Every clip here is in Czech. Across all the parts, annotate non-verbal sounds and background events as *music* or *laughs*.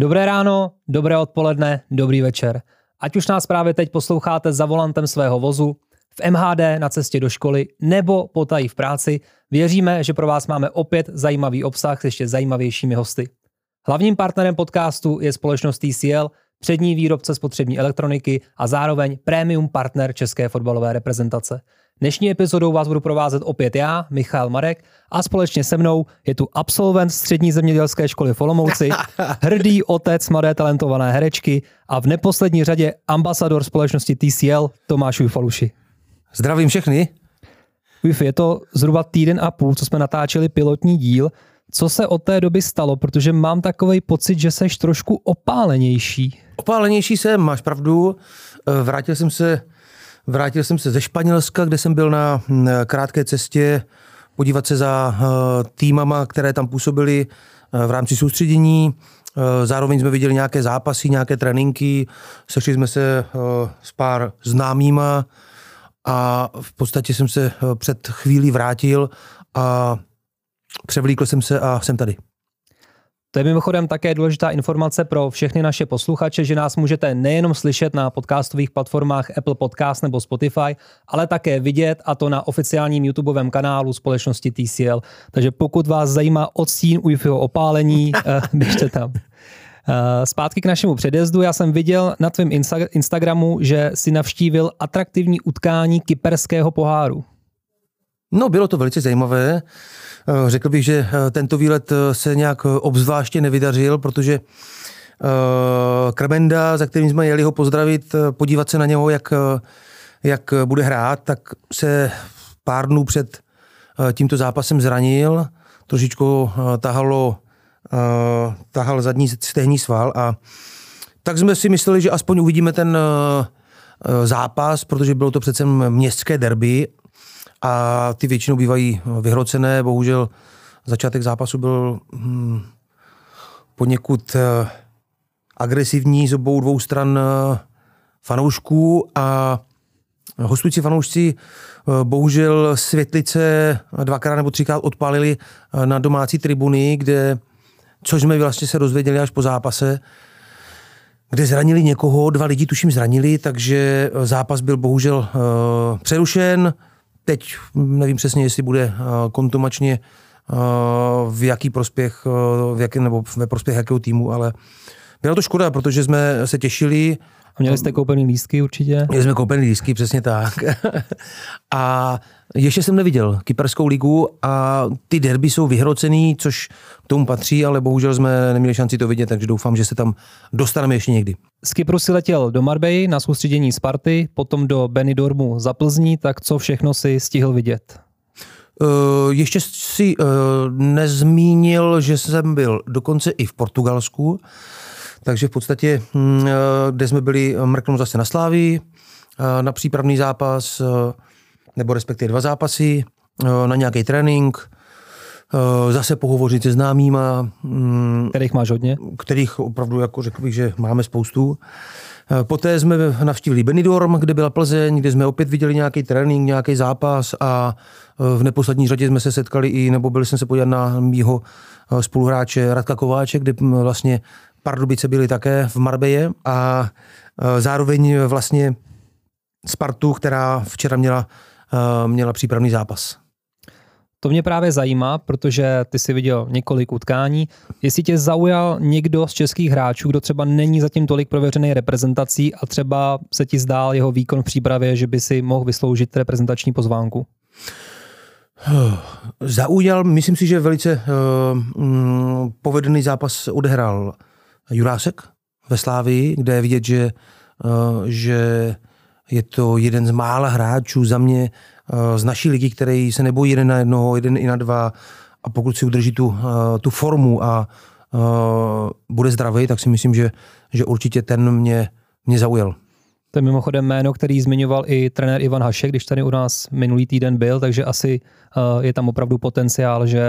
Dobré ráno, dobré odpoledne, dobrý večer. Ať už nás právě teď posloucháte za volantem svého vozu, v MHD na cestě do školy nebo potají v práci, věříme, že pro vás máme opět zajímavý obsah s ještě zajímavějšími hosty. Hlavním partnerem podcastu je společnost TCL, přední výrobce spotřební elektroniky a zároveň premium partner české fotbalové reprezentace. Dnešní epizodou vás budu provázet opět já, Michal Marek, a společně se mnou je tu absolvent střední zemědělské školy v Olomouci, *laughs* hrdý otec mladé talentované herečky a v neposlední řadě ambasador společnosti TCL Tomáš Ujfaluši. Zdravím všechny. Ujf, je to zhruba týden a půl, co jsme natáčeli pilotní díl. Co se od té doby stalo? Protože mám takový pocit, že seš trošku opálenější. Opálenější jsem, máš pravdu. Eh, vrátil jsem se Vrátil jsem se ze Španělska, kde jsem byl na krátké cestě podívat se za eh, týmama, které tam působily eh, v rámci soustředění. Eh, zároveň jsme viděli nějaké zápasy, nějaké tréninky, sešli jsme se s pár známýma a v podstatě jsem se před chvílí vrátil a převlíkl jsem se a jsem tady. To je mimochodem také důležitá informace pro všechny naše posluchače, že nás můžete nejenom slyšet na podcastových platformách Apple Podcast nebo Spotify, ale také vidět a to na oficiálním YouTubeovém kanálu společnosti TCL. Takže pokud vás zajímá odstín UIFIho opálení, *laughs* eh, běžte tam. Eh, zpátky k našemu předjezdu. Já jsem viděl na tvém Instagramu, že si navštívil atraktivní utkání kyperského poháru. No, bylo to velice zajímavé. Eh, řekl bych, že eh, tento výlet eh, se nějak obzvláště nevydařil, protože Kremenda, za kterým jsme jeli ho pozdravit, podívat se na něho, jak, jak bude hrát, tak se pár dnů před tímto zápasem zranil, trošičku tahalo, tahal zadní stehní sval a tak jsme si mysleli, že aspoň uvidíme ten zápas, protože bylo to přece městské derby a ty většinou bývají vyhrocené. Bohužel začátek zápasu byl hmm, poněkud eh, agresivní z obou dvou stran eh, fanoušků a hostující fanoušci eh, bohužel světlice dvakrát nebo třikrát odpálili na domácí tribuny, kde, což jsme vlastně se dozvěděli až po zápase, kde zranili někoho, dva lidi tuším zranili, takže zápas byl bohužel přerušen. Teď nevím přesně, jestli bude eh, kontumačně eh, v jaký prospěch, eh, v jaký, nebo ve prospěch jakého týmu, ale byla to škoda, protože jsme se těšili. A měli jste koupený lístky určitě? Měli jsme koupený lístky, přesně tak. *laughs* a ještě jsem neviděl Kyperskou ligu a ty derby jsou vyhrocený, což k tomu patří, ale bohužel jsme neměli šanci to vidět, takže doufám, že se tam dostaneme ještě někdy. Z Kypru si letěl do Marbei na soustředění Sparty, potom do Benidormu za Plzní, tak co všechno si stihl vidět? Uh, ještě si uh, nezmínil, že jsem byl dokonce i v Portugalsku, takže v podstatě, uh, kde jsme byli, mrknout zase na Slávii, na přípravný zápas, nebo respektive dva zápasy, na nějaký trénink, Eh, zase pohovořit se známýma. Mm, kterých máš hodně? Kterých opravdu, jako řekl bych, že máme spoustu. Eh, poté jsme navštívili Benidorm, kde byla Plzeň, kde jsme opět viděli nějaký trénink, nějaký zápas a eh, v neposlední řadě jsme se setkali i, nebo byli jsme se podívat na mýho spoluhráče Radka Kováče, kde vlastně Pardubice byli také v Marbeje a zároveň vlastně Spartu, která včera měla, měla přípravný zápas. To mě právě zajímá, protože ty si viděl několik utkání. Jestli tě zaujal někdo z českých hráčů, kdo třeba není zatím tolik prověřený reprezentací a třeba se ti zdál jeho výkon v přípravě, že by si mohl vysloužit reprezentační pozvánku? Zaujal, myslím si, že velice uh, povedený zápas odehrál Jurásek ve Slávii, kde je vidět, že, uh, že je to jeden z mála hráčů za mě, z naší ligy, který se nebojí jeden na jednoho, jeden i na dva a pokud si udrží tu, eh, tu formu a bude zdravý, tak si myslím, že, že určitě ten mě, mě zaujal. To je mimochodem jméno, který zmiňoval i trenér Ivan Hašek, když tady u nás minulý týden byl, takže asi je tam opravdu potenciál, že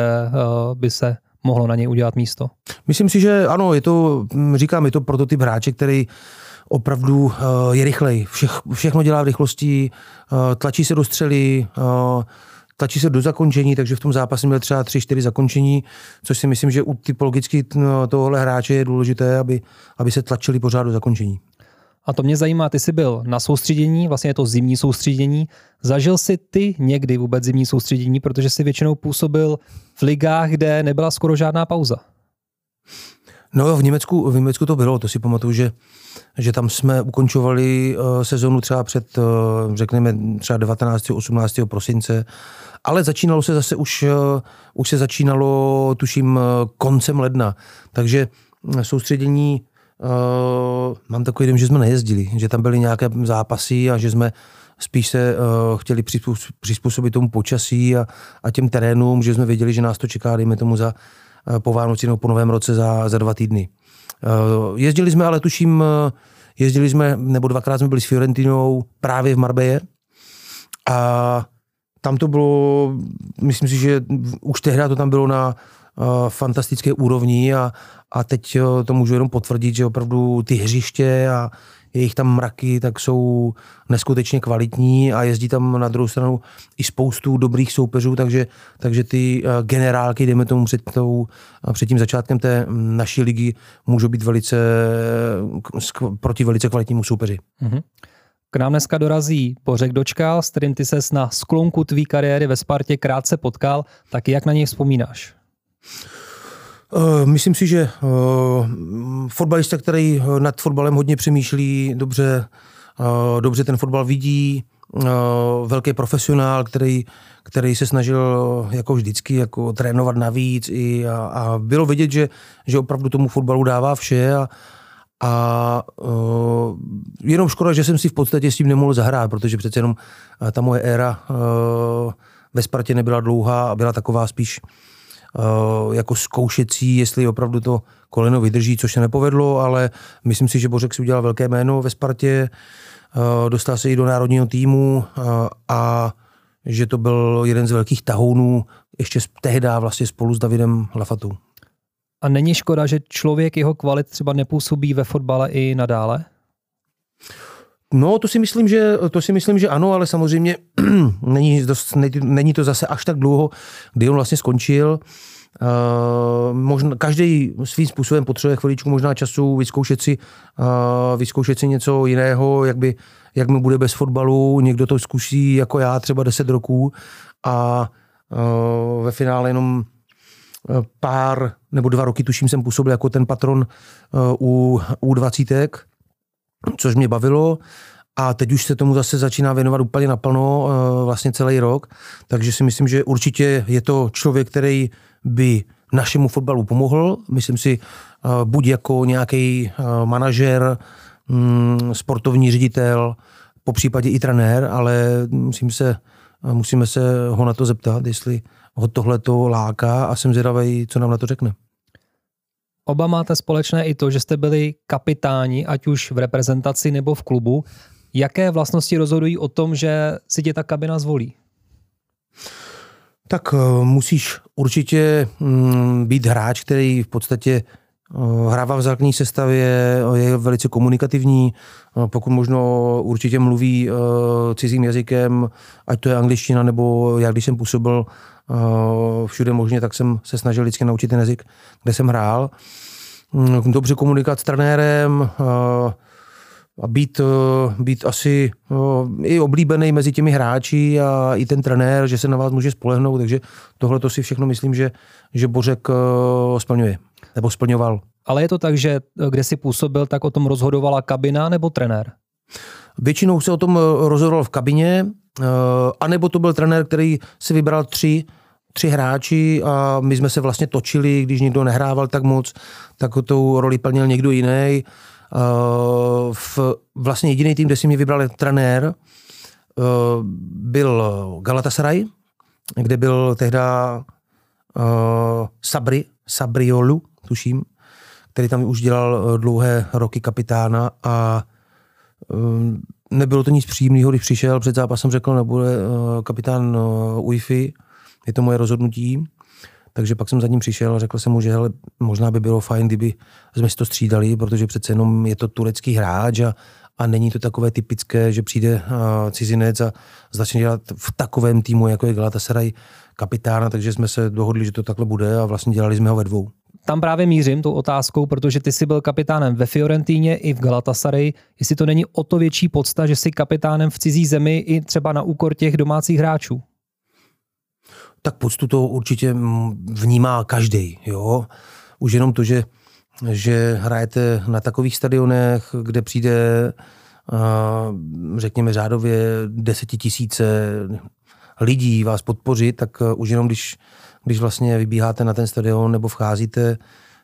by se mohlo na něj udělat místo. Myslím si, že ano, je to, hm, říkám, je to prototyp hráče, který opravdu uh, je rychlej. Všech, všechno dělá v rychlosti, uh, tlačí se do střely, uh, tlačí se do zakončení, takže v tom zápase měl třeba 3-4 zakončení, což si myslím, že u typologicky tohohle hráče je důležité, aby, aby se tlačili pořád do zakončení. A to mě zajímá, ty jsi byl na soustředění, vlastně je to zimní soustředění. Zažil jsi ty někdy vůbec zimní soustředění, protože jsi většinou působil v ligách, kde nebyla skoro žádná pauza? No v Německu, v Německu to bylo, to si pamatuju, že, že tam jsme ukončovali uh, sezonu třeba před, uh, řekněme, třeba 19. 18. prosince, ale začínalo se zase už, uh, už se začínalo, tuším, koncem ledna, takže soustředění Uh, mám takový dojem, že jsme nejezdili, že tam byly nějaké zápasy a že jsme spíš se uh, chtěli přizpůsobit tomu počasí a, a těm terénům, že jsme věděli, že nás to čeká, dejme tomu za uh, po Vánoci nebo po Novém roce za, za dva týdny. Uh, jezdili jsme, ale tuším, uh, jezdili jsme, nebo dvakrát jsme byli s Fiorentinou právě v Marbeje a tam to bylo, myslím si, že už tehdy to tam bylo na fantastické úrovni a, a teď to můžu jenom potvrdit, že opravdu ty hřiště a jejich tam mraky, tak jsou neskutečně kvalitní a jezdí tam na druhou stranu i spoustu dobrých soupeřů, takže, takže ty eh, generálky, jdeme tomu před, tou, eh, před tím začátkem té naší ligy, můžou být velice proti velice kvalitnímu soupeři. Mm-hmm. K nám dneska dorazí Bořek Dočkal, s kterým ty ses na sklonku tvý kariéry ve Spartě krátce potkal, tak jak na něj vzpomínáš? Eh, myslím si, že uh, fotbalista, který nad fotbalem hodně přemýšlí, dobře, dobře ten fotbal vidí, velký profesionál, který, který se snažil jako vždycky jako trénovat navíc i a, a bylo vidět, že, že opravdu tomu fotbalu dává vše a, a jenom škoda, že jsem si v podstatě s tím nemohl zahrát, protože přece jenom ta moje éra ve Spartě nebyla dlouhá a byla taková spíš Eh, jako zkoušecí, jestli opravdu to koleno vydrží, což se nepovedlo, ale myslím si, že Bořek si udělal velké jméno ve Spartě, eh, dostal se i do národního týmu eh, a že to byl jeden z velkých tahounů ještě tehdy vlastně spolu s Davidem Lafatou. A není škoda, že člověk jeho kvalit třeba nepůsobí ve fotbale i nadále? No, to si myslím, že, to si myslím, že ano, ale samozřejmě *clears throat* není, dost, není to zase až tak dlouho, kdy on vlastně skončil. Uh, možná, každý svým způsobem potřebuje chviličku možná času vyzkoušet si, uh, vyzkoušet si něco jiného, jak, by, jak mu bude bez fotbalu. Někdo to zkusí jako já třeba 10 roků a uh, ve finále jenom pár nebo dva roky, tuším, jsem působil jako ten patron u, u dvacítek což mě bavilo. A teď už se tomu zase začíná věnovat úplně naplno, eh, vlastně celý rok. Takže si myslím, že určitě je to člověk, který by našemu fotbalu pomohl. Myslím si, eh, buď jako nějaký eh, manažer, mm, sportovní ředitel, po případě i trenér, ale musím se, musíme se ho na to zeptat, jestli ho tohle to láká a jsem zvědavý, co nám na to řekne. Oba máte společné i to, že jste byli kapitáni, ať už v reprezentaci nebo v klubu. Jaké vlastnosti rozhodují o tom, že si tě ta kabina zvolí? Tak uh, musíš určitě um, být hráč, který v podstatě uh, hrává v základní sestavě, je velice komunikativní, uh, pokud možno určitě mluví cizím jazykem, ať to je angličtina, nebo já když jsem působil všude možně, tak jsem se snažil vždycky naučit ten jazyk, kde jsem hrál. Mm, dobře komunikovat s trenérem, a být, být asi i oblíbený mezi těmi hráči a i ten trenér, že se na vás může spolehnout, takže tohle to si všechno myslím, že, že Bořek splňuje, nebo splňoval. Ale je to tak, že kde si působil, tak o tom rozhodovala kabina nebo trenér? Většinou se o tom rozhodoval v kabině, anebo to byl trenér, který si vybral tři tři hráči a my jsme se vlastně točili, když někdo nehrával tak moc, tak tou roli plnil někdo jiný. V vlastně jediný tým, kde si mě vybral trenér, uh, byl Galatasaray, kde byl tehda uh, Sabri, Sabriolu, tuším, který tam už dělal dlouhé roky kapitána a nebylo to nic příjemného, když přišel před zápasem, řekl, nebude kapitán UEFI, je to moje rozhodnutí. Takže pak jsem za ním přišel a řekl jsem mu, že hele, možná by bylo fajn, kdyby jsme si to střídali, protože přece jenom je to turecký hráč a, a není to takové typické, že přijde cizinec a začne dělat v takovém týmu, jako je Galatasaray, kapitána, takže jsme se dohodli, že to takhle bude a vlastně dělali jsme ho ve dvou. Tam právě mířím tou otázkou, protože ty jsi byl kapitánem ve Fiorentíně i v Galatasaray. Jestli to není o to větší podsta, že jsi kapitánem v cizí zemi i třeba na úkor těch domácích hráčů? Tak poctu to určitě vnímá každý. Jo? Už jenom to, že, že hrajete na takových stadionech, kde přijde řekněme řádově desetitisíce lidí vás podpořit, tak už jenom když když vlastně vybíháte na ten stadion nebo vcházíte,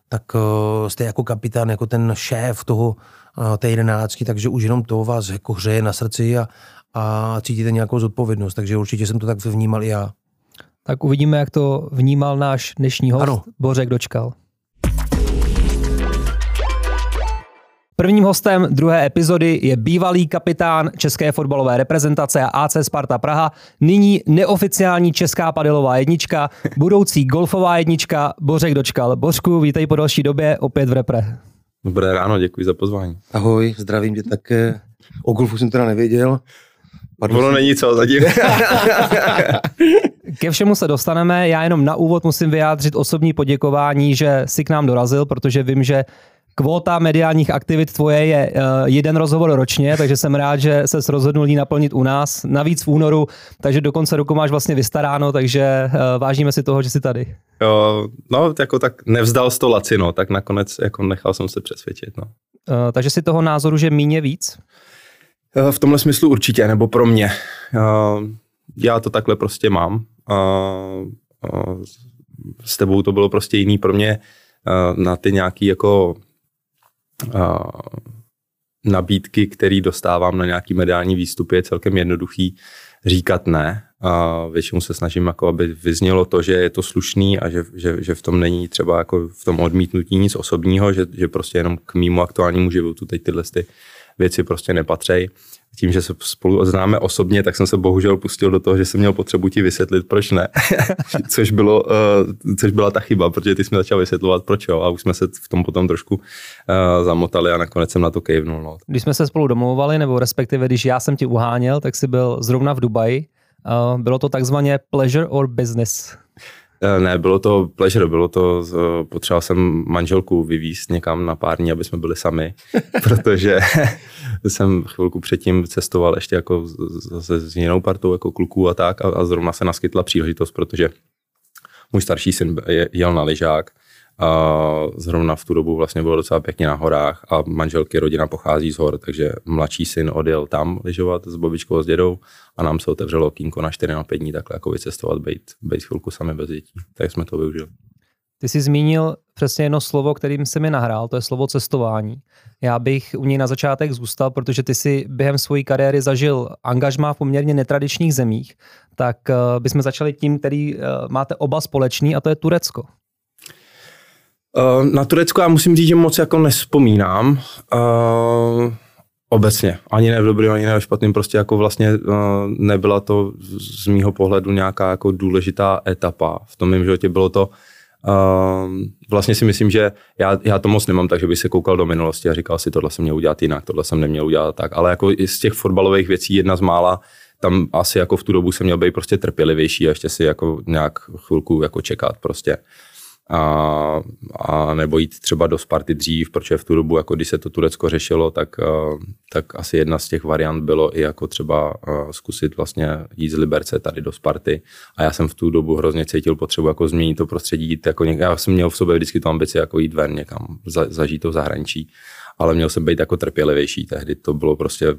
tak uh, jste jako kapitán, jako ten šéf toho, uh, té jedenáctky, takže už jenom to vás jako hřeje na srdci a, a cítíte nějakou zodpovědnost, takže určitě jsem to tak vnímal i já. Tak uvidíme, jak to vnímal náš dnešní host, ano. Bořek Dočkal. Prvním hostem druhé epizody je bývalý kapitán české fotbalové reprezentace a AC Sparta Praha, nyní neoficiální česká padelová jednička, budoucí golfová jednička Bořek Dočkal. Bořku, vítej po další době opět v repre. Dobré ráno, děkuji za pozvání. Ahoj, zdravím tě také. O golfu jsem teda nevěděl. Pardon, ono není co zatím. *laughs* Ke všemu se dostaneme. Já jenom na úvod musím vyjádřit osobní poděkování, že si k nám dorazil, protože vím, že Kvóta mediálních aktivit tvoje je uh, jeden rozhovor ročně, takže jsem rád, že se rozhodnul jí naplnit u nás. Navíc v únoru, takže do konce roku máš vlastně vystaráno, takže uh, vážíme si toho, že jsi tady. Jo, no, jako tak nevzdal to lacino, tak nakonec jako nechal jsem se přesvědčit. No. Uh, takže si toho názoru, že míně víc? Uh, v tomhle smyslu určitě, nebo pro mě. Uh, já to takhle prostě mám. Uh, uh, s tebou to bylo prostě jiný pro mě na ty nějaký jako nabídky, které dostávám na nějaký mediální výstupy, je celkem jednoduchý říkat ne. A většinou se snažím, jako aby vyznělo to, že je to slušný a že, že, že v tom není třeba jako v tom odmítnutí nic osobního, že, že prostě jenom k mýmu aktuálnímu životu teď tyhle ty věci prostě nepatří tím, že se spolu známe osobně, tak jsem se bohužel pustil do toho, že jsem měl potřebu ti vysvětlit, proč ne. *laughs* což, bylo, uh, což byla ta chyba, protože ty jsi mi začal vysvětlovat, proč jo, a už jsme se v tom potom trošku uh, zamotali a nakonec jsem na to kejvnul. No. Když jsme se spolu domlouvali, nebo respektive když já jsem ti uháněl, tak jsi byl zrovna v Dubaji. Uh, bylo to takzvaně pleasure or business? Eh, ne, bylo to pleasure, bylo to, potřeboval jsem manželku vyvízt někam na pár dní, aby jsme byli sami, *laughs* protože *laughs* jsem chvilku předtím cestoval ještě jako zase s jinou partou jako kluků a tak a, a zrovna se naskytla příležitost, protože můj starší syn jel na lyžák a zrovna v tu dobu vlastně bylo docela pěkně na horách a manželky rodina pochází z hor, takže mladší syn odjel tam lyžovat s babičkou a s dědou a nám se otevřelo kínko na 4 na 5 dní takhle jako vycestovat, být, být chvilku sami bez dětí. Tak jsme to využili. Ty jsi zmínil přesně jedno slovo, kterým se mi nahrál, to je slovo cestování. Já bych u něj na začátek zůstal, protože ty si během své kariéry zažil angažmá v poměrně netradičních zemích, tak uh, bychom začali tím, který uh, máte oba společný, a to je Turecko. Uh, na Turecko já musím říct, že moc jako nespomínám. Uh, obecně. Ani ne v dobrým, ani ne v špatným. Prostě jako vlastně uh, nebyla to z mýho pohledu nějaká jako důležitá etapa. V tom mém životě bylo to vlastně si myslím, že já, já to moc nemám, takže bych se koukal do minulosti a říkal si, tohle jsem měl udělat jinak, tohle jsem neměl udělat tak. Ale jako z těch fotbalových věcí jedna z mála, tam asi jako v tu dobu jsem měl být prostě trpělivější a ještě si jako nějak chvilku jako čekat prostě a, a nebo jít třeba do Sparty dřív, protože v tu dobu, jako když se to Turecko řešilo, tak, tak asi jedna z těch variant bylo i jako třeba zkusit vlastně jít z Liberce tady do Sparty. A já jsem v tu dobu hrozně cítil potřebu jako změnit to prostředí, jít jako něk- já jsem měl v sobě vždycky tu ambici jako jít ven někam, za, zažít to v zahraničí, ale měl jsem být jako trpělivější, tehdy to bylo prostě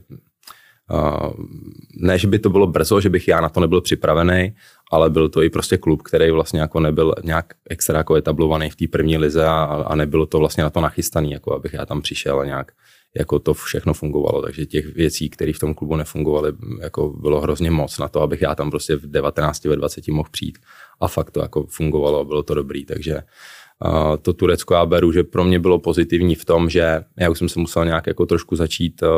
ne, že by to bylo brzo, že bych já na to nebyl připravený, ale byl to i prostě klub, který vlastně jako nebyl nějak extra jako etablovaný v té první lize a, a nebylo to vlastně na to nachystaný, jako abych já tam přišel a nějak jako to všechno fungovalo, takže těch věcí, které v tom klubu nefungovaly, jako bylo hrozně moc na to, abych já tam prostě v 19, ve 20 mohl přijít a fakt to jako fungovalo a bylo to dobrý, takže Uh, to Turecko já beru, že pro mě bylo pozitivní v tom, že já už jsem se musel nějak jako trošku začít uh,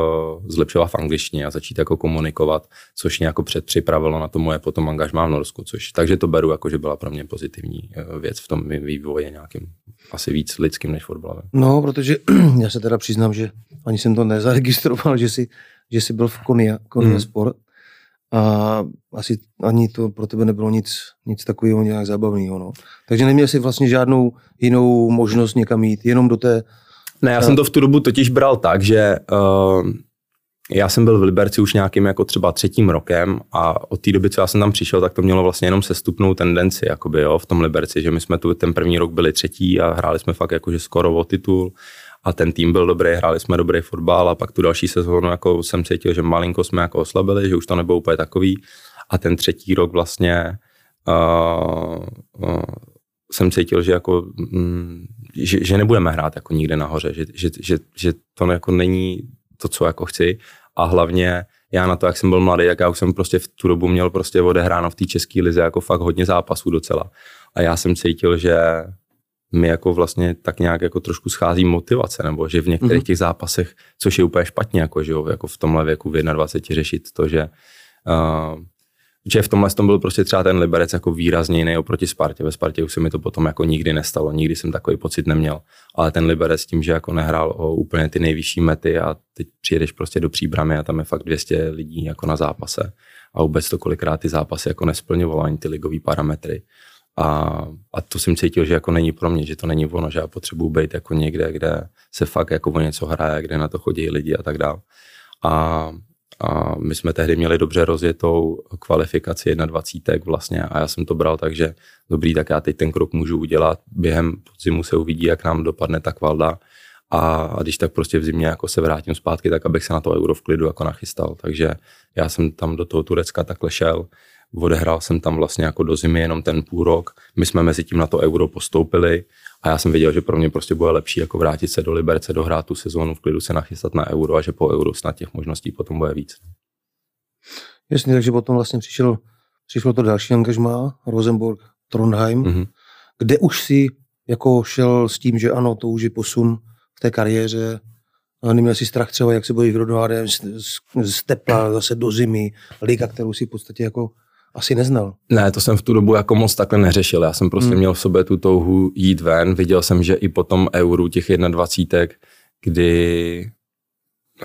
zlepšovat v angličtině a začít jako komunikovat, což mě jako předpřipravilo na to moje potom angažmá v Norsku, což, takže to beru jako, že byla pro mě pozitivní uh, věc v tom vývoji nějakým asi víc lidským než fotbalovým. No, protože *clears throat* já se teda přiznám, že ani jsem to nezaregistroval, že jsi, že jsi byl v Konia, Konia mm. Sport a asi ani to pro tebe nebylo nic, nic takového nějak zábavného. No. Takže neměl jsi vlastně žádnou jinou možnost někam jít, jenom do té... Ne, já jsem to v tu dobu totiž bral tak, že uh, já jsem byl v Liberci už nějakým jako třeba třetím rokem a od té doby, co já jsem tam přišel, tak to mělo vlastně jenom sestupnou tendenci jakoby, jo, v tom Liberci, že my jsme tu ten první rok byli třetí a hráli jsme fakt jakože skoro o titul a ten tým byl dobrý, hráli jsme dobrý fotbal a pak tu další sezónu jako jsem cítil, že malinko jsme jako oslabili, že už to nebylo úplně takový a ten třetí rok vlastně uh, uh, jsem cítil, že jako mm, že, že, nebudeme hrát jako nikde nahoře, že, že, že, že to jako není to, co jako chci a hlavně já na to, jak jsem byl mladý, jak já už jsem prostě v tu dobu měl prostě odehráno v té české lize jako fakt hodně zápasů docela. A já jsem cítil, že mi jako vlastně tak nějak jako trošku schází motivace, nebo že v některých mm-hmm. těch zápasech, což je úplně špatně, jako, že jo, jako v tomhle věku v 21 řešit to, že uh, že v tomhle tom byl prostě třeba ten Liberec jako výrazně jiný oproti Spartě. Ve Spartě už se mi to potom jako nikdy nestalo, nikdy jsem takový pocit neměl. Ale ten Liberec tím, že jako nehrál o úplně ty nejvyšší mety a teď přijedeš prostě do příbramy a tam je fakt 200 lidí jako na zápase a vůbec to kolikrát ty zápasy jako nesplňovalo ani ty ligové parametry, a, a to jsem cítil, že jako není pro mě, že to není ono, že já potřebuji být jako někde, kde se fakt jako o něco hraje, kde na to chodí lidi a tak dále. A, a my jsme tehdy měli dobře rozjetou kvalifikaci 21 vlastně a já jsem to bral tak, že dobrý, tak já teď ten krok můžu udělat. Během podzimu se uvidí, jak nám dopadne ta kvalda a, a když tak prostě v zimě jako se vrátím zpátky, tak abych se na to euro v klidu jako nachystal. Takže já jsem tam do toho Turecka takhle šel Odehrál jsem tam vlastně jako do zimy jenom ten půl rok. My jsme mezi tím na to euro postoupili a já jsem věděl, že pro mě prostě bude lepší jako vrátit se do Liberce, dohrát tu sezónu, v klidu se nachystat na euro a že po euro snad těch možností potom bude víc. Jasně, takže potom vlastně přišel, přišlo to další angažmá, Rosenborg, Trondheim, mm-hmm. kde už si jako šel s tím, že ano, to už je posun v té kariéře, a neměl si strach třeba, jak se bojí v z, z, z tepla zase do zimy, liga, kterou si v podstatě jako asi neznal. Ne, to jsem v tu dobu jako moc takhle neřešil. Já jsem prostě hmm. měl v sobě tu touhu jít ven. Viděl jsem, že i po tom euru těch 21, kdy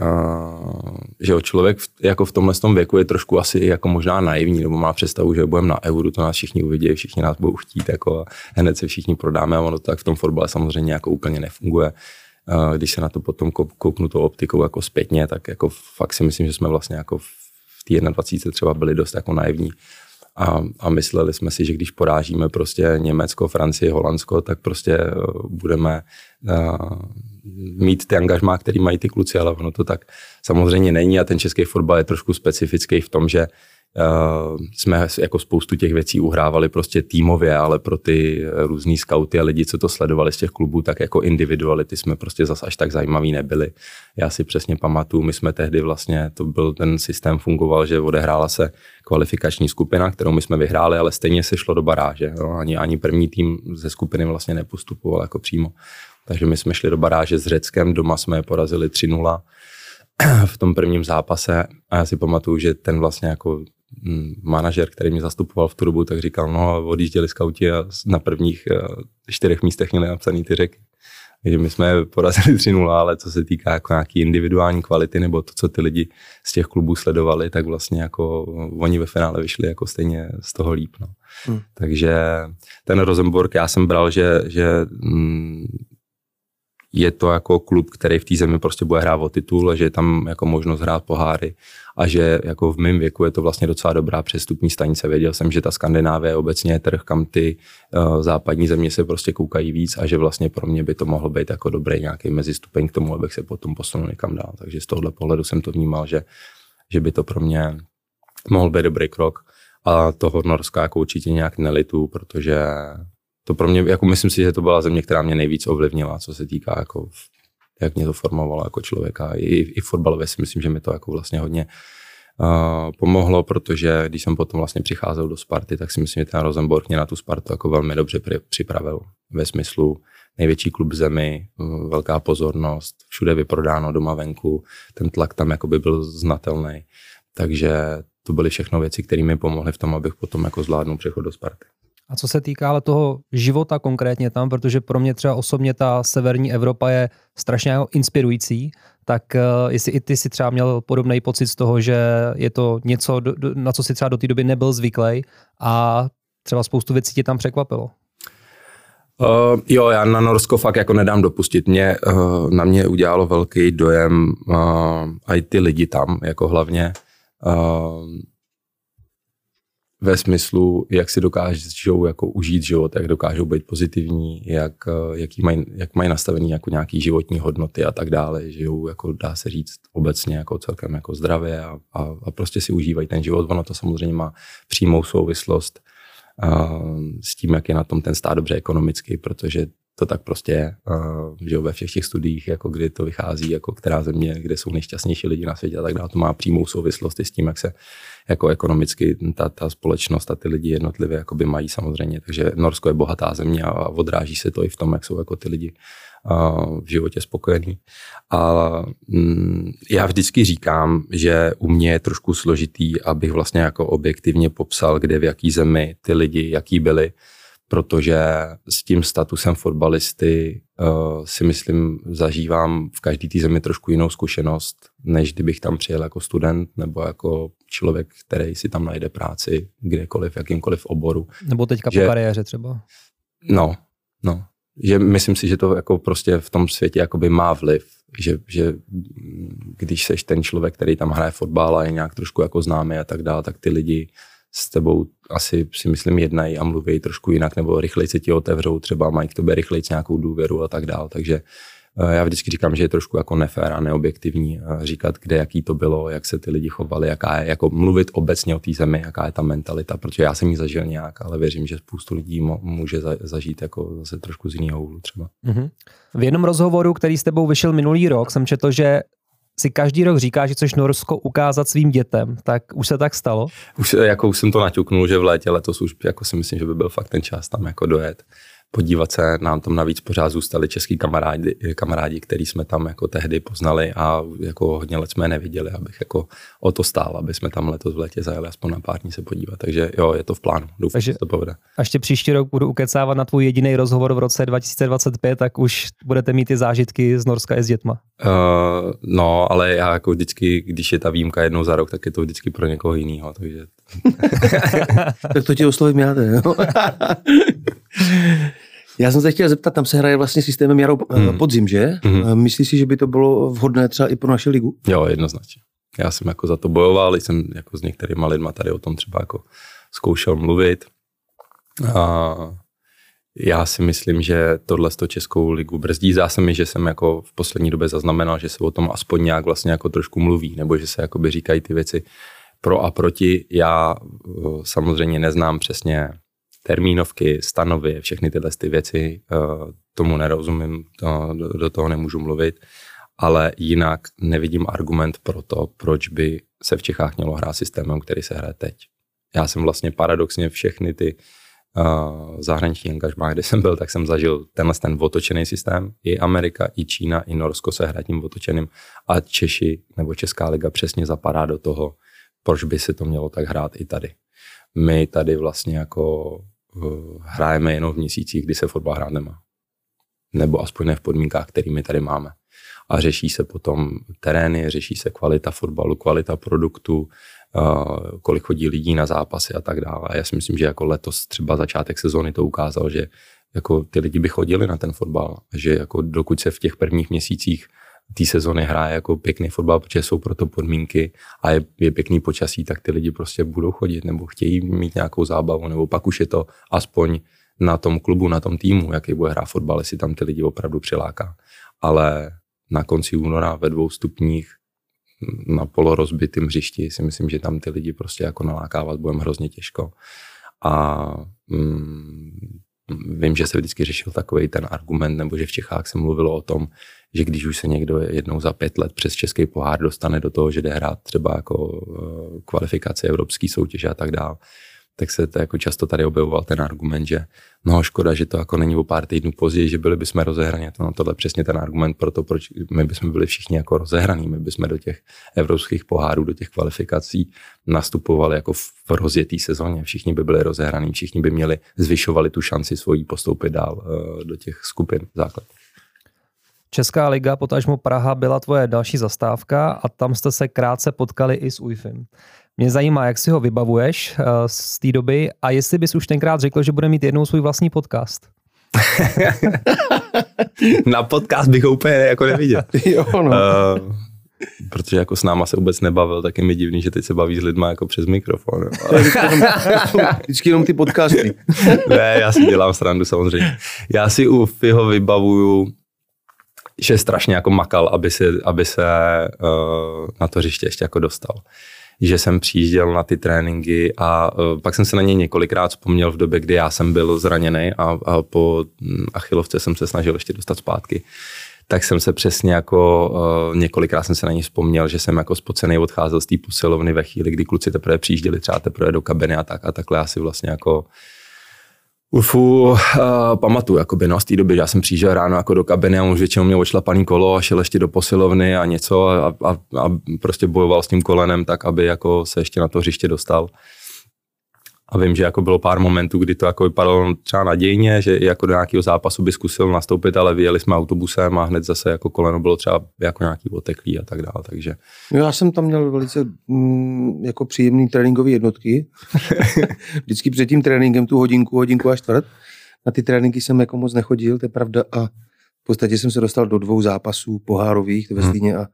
uh, že jo, člověk v, jako v tomhle tom věku je trošku asi jako možná naivní, nebo má představu, že budeme na euru, to nás všichni uvidí, všichni nás budou chtít, jako a hned se všichni prodáme a ono to tak v tom fotbale samozřejmě jako úplně nefunguje. Uh, když se na to potom kouknu tou optikou jako zpětně, tak jako fakt si myslím, že jsme vlastně jako v té 21 třeba byli dost jako naivní a, a mysleli jsme si, že když porážíme prostě Německo, Francii, Holandsko, tak prostě eh, budeme uh, mít ty angažmá, který mají ty kluci, ale ono to tak samozřejmě není a ten český fotbal je trošku specifický v tom, že jsme jako spoustu těch věcí uhrávali prostě týmově, ale pro ty různý skauty a lidi, co to sledovali z těch klubů, tak jako individuality jsme prostě zas až tak zajímaví nebyli. Já si přesně pamatuju, my jsme tehdy vlastně, to byl ten systém fungoval, že odehrála se kvalifikační skupina, kterou my jsme vyhráli, ale stejně se šlo do baráže. Jo? Ani, ani první tým ze skupiny vlastně nepostupoval jako přímo. Takže my jsme šli do baráže s Řeckem, doma jsme je porazili 3-0 *clears throat* v tom prvním zápase a já si pamatuju, že ten vlastně jako manažer, který mě zastupoval v turbu, tak říkal, no odjížděli skauti a na prvních eh, čtyřech místech měli napsaný ty řeky. Takže my jsme porazili *laughs* 3-0, ale co se týká jako nějaký individuální kvality nebo to, co ty lidi z těch klubů sledovali, tak vlastně jako oni ve finále vyšli jako stejně z toho líp. No. Hmm. Takže ten Rosenborg, já jsem bral, že, že mm, je to jako klub, který v té zemi prostě bude hrát o titul, že je tam jako možnost hrát poháry a že jako v mém věku je to vlastně docela dobrá přestupní stanice. Věděl jsem, že ta Skandinávie je obecně trh, kam ty uh, západní země se prostě koukají víc a že vlastně pro mě by to mohlo být jako dobrý nějaký mezistupeň k tomu, abych se potom posunul někam dál. Takže z tohohle pohledu jsem to vnímal, že, že by to pro mě mohl být dobrý krok. A toho Norska jako určitě nějak nelitu, protože to pro mě, jako myslím si, že to byla země, která mě nejvíc ovlivnila, co se týká jako jak mě to formovalo jako člověka. I, i fotbalově si myslím, že mi to jako vlastně hodně, uh, pomohlo, protože když jsem potom vlastně přicházel do Sparty, tak si myslím, že ten Rosenborg mě na tu Spartu jako velmi dobře připravil ve smyslu největší klub zemi, velká pozornost, všude vyprodáno doma venku, ten tlak tam jako by byl znatelný. Takže to byly všechno věci, které mi pomohly v tom, abych potom jako zvládnul přechod do Sparty. A co se týká ale toho života konkrétně tam, protože pro mě třeba osobně ta severní Evropa je strašně jako inspirující, tak uh, jestli i ty si třeba měl podobný pocit z toho, že je to něco, na co si třeba do té doby nebyl zvyklý a třeba spoustu věcí tě tam překvapilo. Uh, jo, já na Norsko fakt jako nedám dopustit. Mě, uh, na mě udělalo velký dojem uh, i ty lidi tam, jako hlavně. Uh, ve smyslu, jak si dokážou jako užít život, jak dokážou být pozitivní, jak, jaký maj, jak mají nastavený jako nějaký životní hodnoty a tak dále, žijou, jako dá se říct obecně jako celkem jako zdravě a, a, a prostě si užívají ten život. Ono to samozřejmě má přímou souvislost uh, s tím, jak je na tom ten stát dobře ekonomicky, protože to tak prostě je, že ve všech těch studiích, jako kdy to vychází, jako která země, kde jsou nejšťastnější lidi na světě a tak dále, to má přímou souvislost s tím, jak se jako ekonomicky ta, ta společnost a ty lidi jednotlivě jakoby mají samozřejmě. Takže Norsko je bohatá země a odráží se to i v tom, jak jsou jako ty lidi v životě spokojení. A mm, já vždycky říkám, že u mě je trošku složitý, abych vlastně jako objektivně popsal, kde v jaký zemi ty lidi, jaký byli, protože s tím statusem fotbalisty uh, si myslím, zažívám v každé té zemi trošku jinou zkušenost, než kdybych tam přijel jako student nebo jako člověk, který si tam najde práci kdekoliv, jakýmkoliv oboru. Nebo teďka že, po kariéře třeba. No, no. Že myslím si, že to jako prostě v tom světě jakoby má vliv, že, že když seš ten člověk, který tam hraje fotbal a je nějak trošku jako známý a tak dále, tak ty lidi s tebou asi si myslím jednají a mluví trošku jinak, nebo rychleji se ti otevřou, třeba mají k tobě rychleji nějakou důvěru a tak dále. Takže eh, já vždycky říkám, že je trošku jako nefér a neobjektivní eh, říkat, kde jaký to bylo, jak se ty lidi chovali, jaká je, jako mluvit obecně o té zemi, jaká je ta mentalita, protože já jsem ji zažil nějak, ale věřím, že spoustu lidí může zažít jako zase trošku z jiného úhlu třeba. Mm-hmm. V jednom rozhovoru, který s tebou vyšel minulý rok, jsem četl, že si každý rok říká, že chceš Norsko ukázat svým dětem, tak už se tak stalo? Už, jako už jsem to naťuknul, že v létě letos už jako si myslím, že by byl fakt ten čas tam jako dojet podívat se, nám tam navíc pořád zůstali český kamarádi, kamarádi, který jsme tam jako tehdy poznali a jako hodně let jsme neviděli, abych jako o to stál, aby jsme tam letos v létě zajeli aspoň na pár dní se podívat. Takže jo, je to v plánu. Doufám, že to povede. A ještě příští rok budu ukecávat na tvůj jediný rozhovor v roce 2025, tak už budete mít ty zážitky z Norska i s dětma. Uh, no, ale já jako vždycky, když je ta výjimka jednou za rok, tak je to vždycky pro někoho jiného, takže... *laughs* tak to ti oslovit měláte, *laughs* Já jsem se chtěl zeptat, tam se hraje vlastně systémem jaro hmm. podzim, že? Hmm. Myslíš si, že by to bylo vhodné třeba i pro naši ligu? Jo, jednoznačně. Já jsem jako za to bojoval, jsem jako s některými lidmi tady o tom třeba jako zkoušel mluvit. A já si myslím, že tohle to Českou ligu brzdí. Zdá se mi, že jsem jako v poslední době zaznamenal, že se o tom aspoň nějak vlastně jako trošku mluví, nebo že se jakoby říkají ty věci pro a proti. Já eh, samozřejmě neznám přesně termínovky, stanovy, všechny tyhle ty věci, eh, tomu nerozumím, to, do toho nemůžu mluvit, ale jinak nevidím argument pro to, proč by se v Čechách mělo hrát systémem, který se hraje teď. Já jsem vlastně paradoxně všechny ty uh, zahraniční angažmá, kde jsem byl, tak jsem zažil tenhle ten otočený systém. I Amerika, i Čína, i Norsko se hraje tím otočeným a Češi nebo Česká liga přesně zapadá do toho, proč by se to mělo tak hrát i tady. My tady vlastně jako hrajeme jenom v měsících, kdy se fotbal hrát nemá. Nebo aspoň ne v podmínkách, kterými tady máme. A řeší se potom terény, řeší se kvalita fotbalu, kvalita produktu, kolik chodí lidí na zápasy a tak dále. Já si myslím, že jako letos třeba začátek sezóny to ukázal, že jako ty lidi by chodili na ten fotbal, že jako dokud se v těch prvních měsících té sezony hraje jako pěkný fotbal, protože jsou pro to podmínky a je, je pěkný počasí, tak ty lidi prostě budou chodit nebo chtějí mít nějakou zábavu, nebo pak už je to aspoň na tom klubu, na tom týmu, jaký bude hrát fotbal, jestli tam ty lidi opravdu přiláká. Ale na konci února ve dvou stupních na polorozbitém hřišti si myslím, že tam ty lidi prostě jako nalákávat budeme hrozně těžko. A mm, vím, že se vždycky řešil takový ten argument, nebo že v Čechách se mluvilo o tom, že když už se někdo jednou za pět let přes český pohár dostane do toho, že jde hrát třeba jako eh, kvalifikace evropský soutěže a tak dále, tak se to jako často tady objevoval ten argument, že no škoda, že to jako není o pár týdnů později, že byli bychom rozehraní. To, no, tohle přesně ten argument pro to, proč my bychom byli všichni jako rozehraní. My bychom do těch evropských pohárů, do těch kvalifikací nastupovali jako v rozjetý sezóně. Všichni by byli rozehraní, všichni by měli, zvyšovali tu šanci svojí postoupit dál uh, do těch skupin základ. Česká liga, potažmo Praha, byla tvoje další zastávka a tam jste se krátce potkali i s UIFem. Mě zajímá, jak si ho vybavuješ uh, z té doby a jestli bys už tenkrát řekl, že bude mít jednou svůj vlastní podcast. *laughs* Na podcast bych ho úplně jako neviděl. *laughs* jo, no. uh, protože jako s náma se vůbec nebavil, tak je mi divný, že teď se baví s lidma jako přes mikrofon. Ale... *laughs* Vždycky jenom ty podcasty. ne, já si dělám srandu samozřejmě. Já si u Fiho vybavuju, že strašně jako makal, aby se, aby se uh, na to hřiště ještě jako dostal. Že jsem přijížděl na ty tréninky a uh, pak jsem se na něj několikrát vzpomněl v době, kdy já jsem byl zraněný a, a po achilovce jsem se snažil ještě dostat zpátky. Tak jsem se přesně jako uh, několikrát jsem se na ní vzpomněl, že jsem jako spocený odcházel z té posilovny ve chvíli, kdy kluci teprve přijížděli třeba teprve do kabiny a tak a takhle asi vlastně jako Ufu, uh, pamatuju, jakoby, no, z té doby, že já jsem přijížděl ráno jako do kabiny a už většinou měl ošlapaný kolo a šel ještě do posilovny a něco a, a, a prostě bojoval s tím kolenem tak, aby jako se ještě na to hřiště dostal. A vím, že jako bylo pár momentů, kdy to jako vypadalo třeba nadějně, že jako do nějakého zápasu by zkusil nastoupit, ale vyjeli jsme autobusem a hned zase jako koleno bylo třeba jako nějaký oteklý a tak dále, takže. No já jsem tam měl velice mm, jako příjemný tréninkové jednotky. *laughs* Vždycky před tím tréninkem tu hodinku, hodinku a čtvrt. Na ty tréninky jsem jako moc nechodil, to je pravda a v podstatě jsem se dostal do dvou zápasů pohárových ve Zlíně hmm. a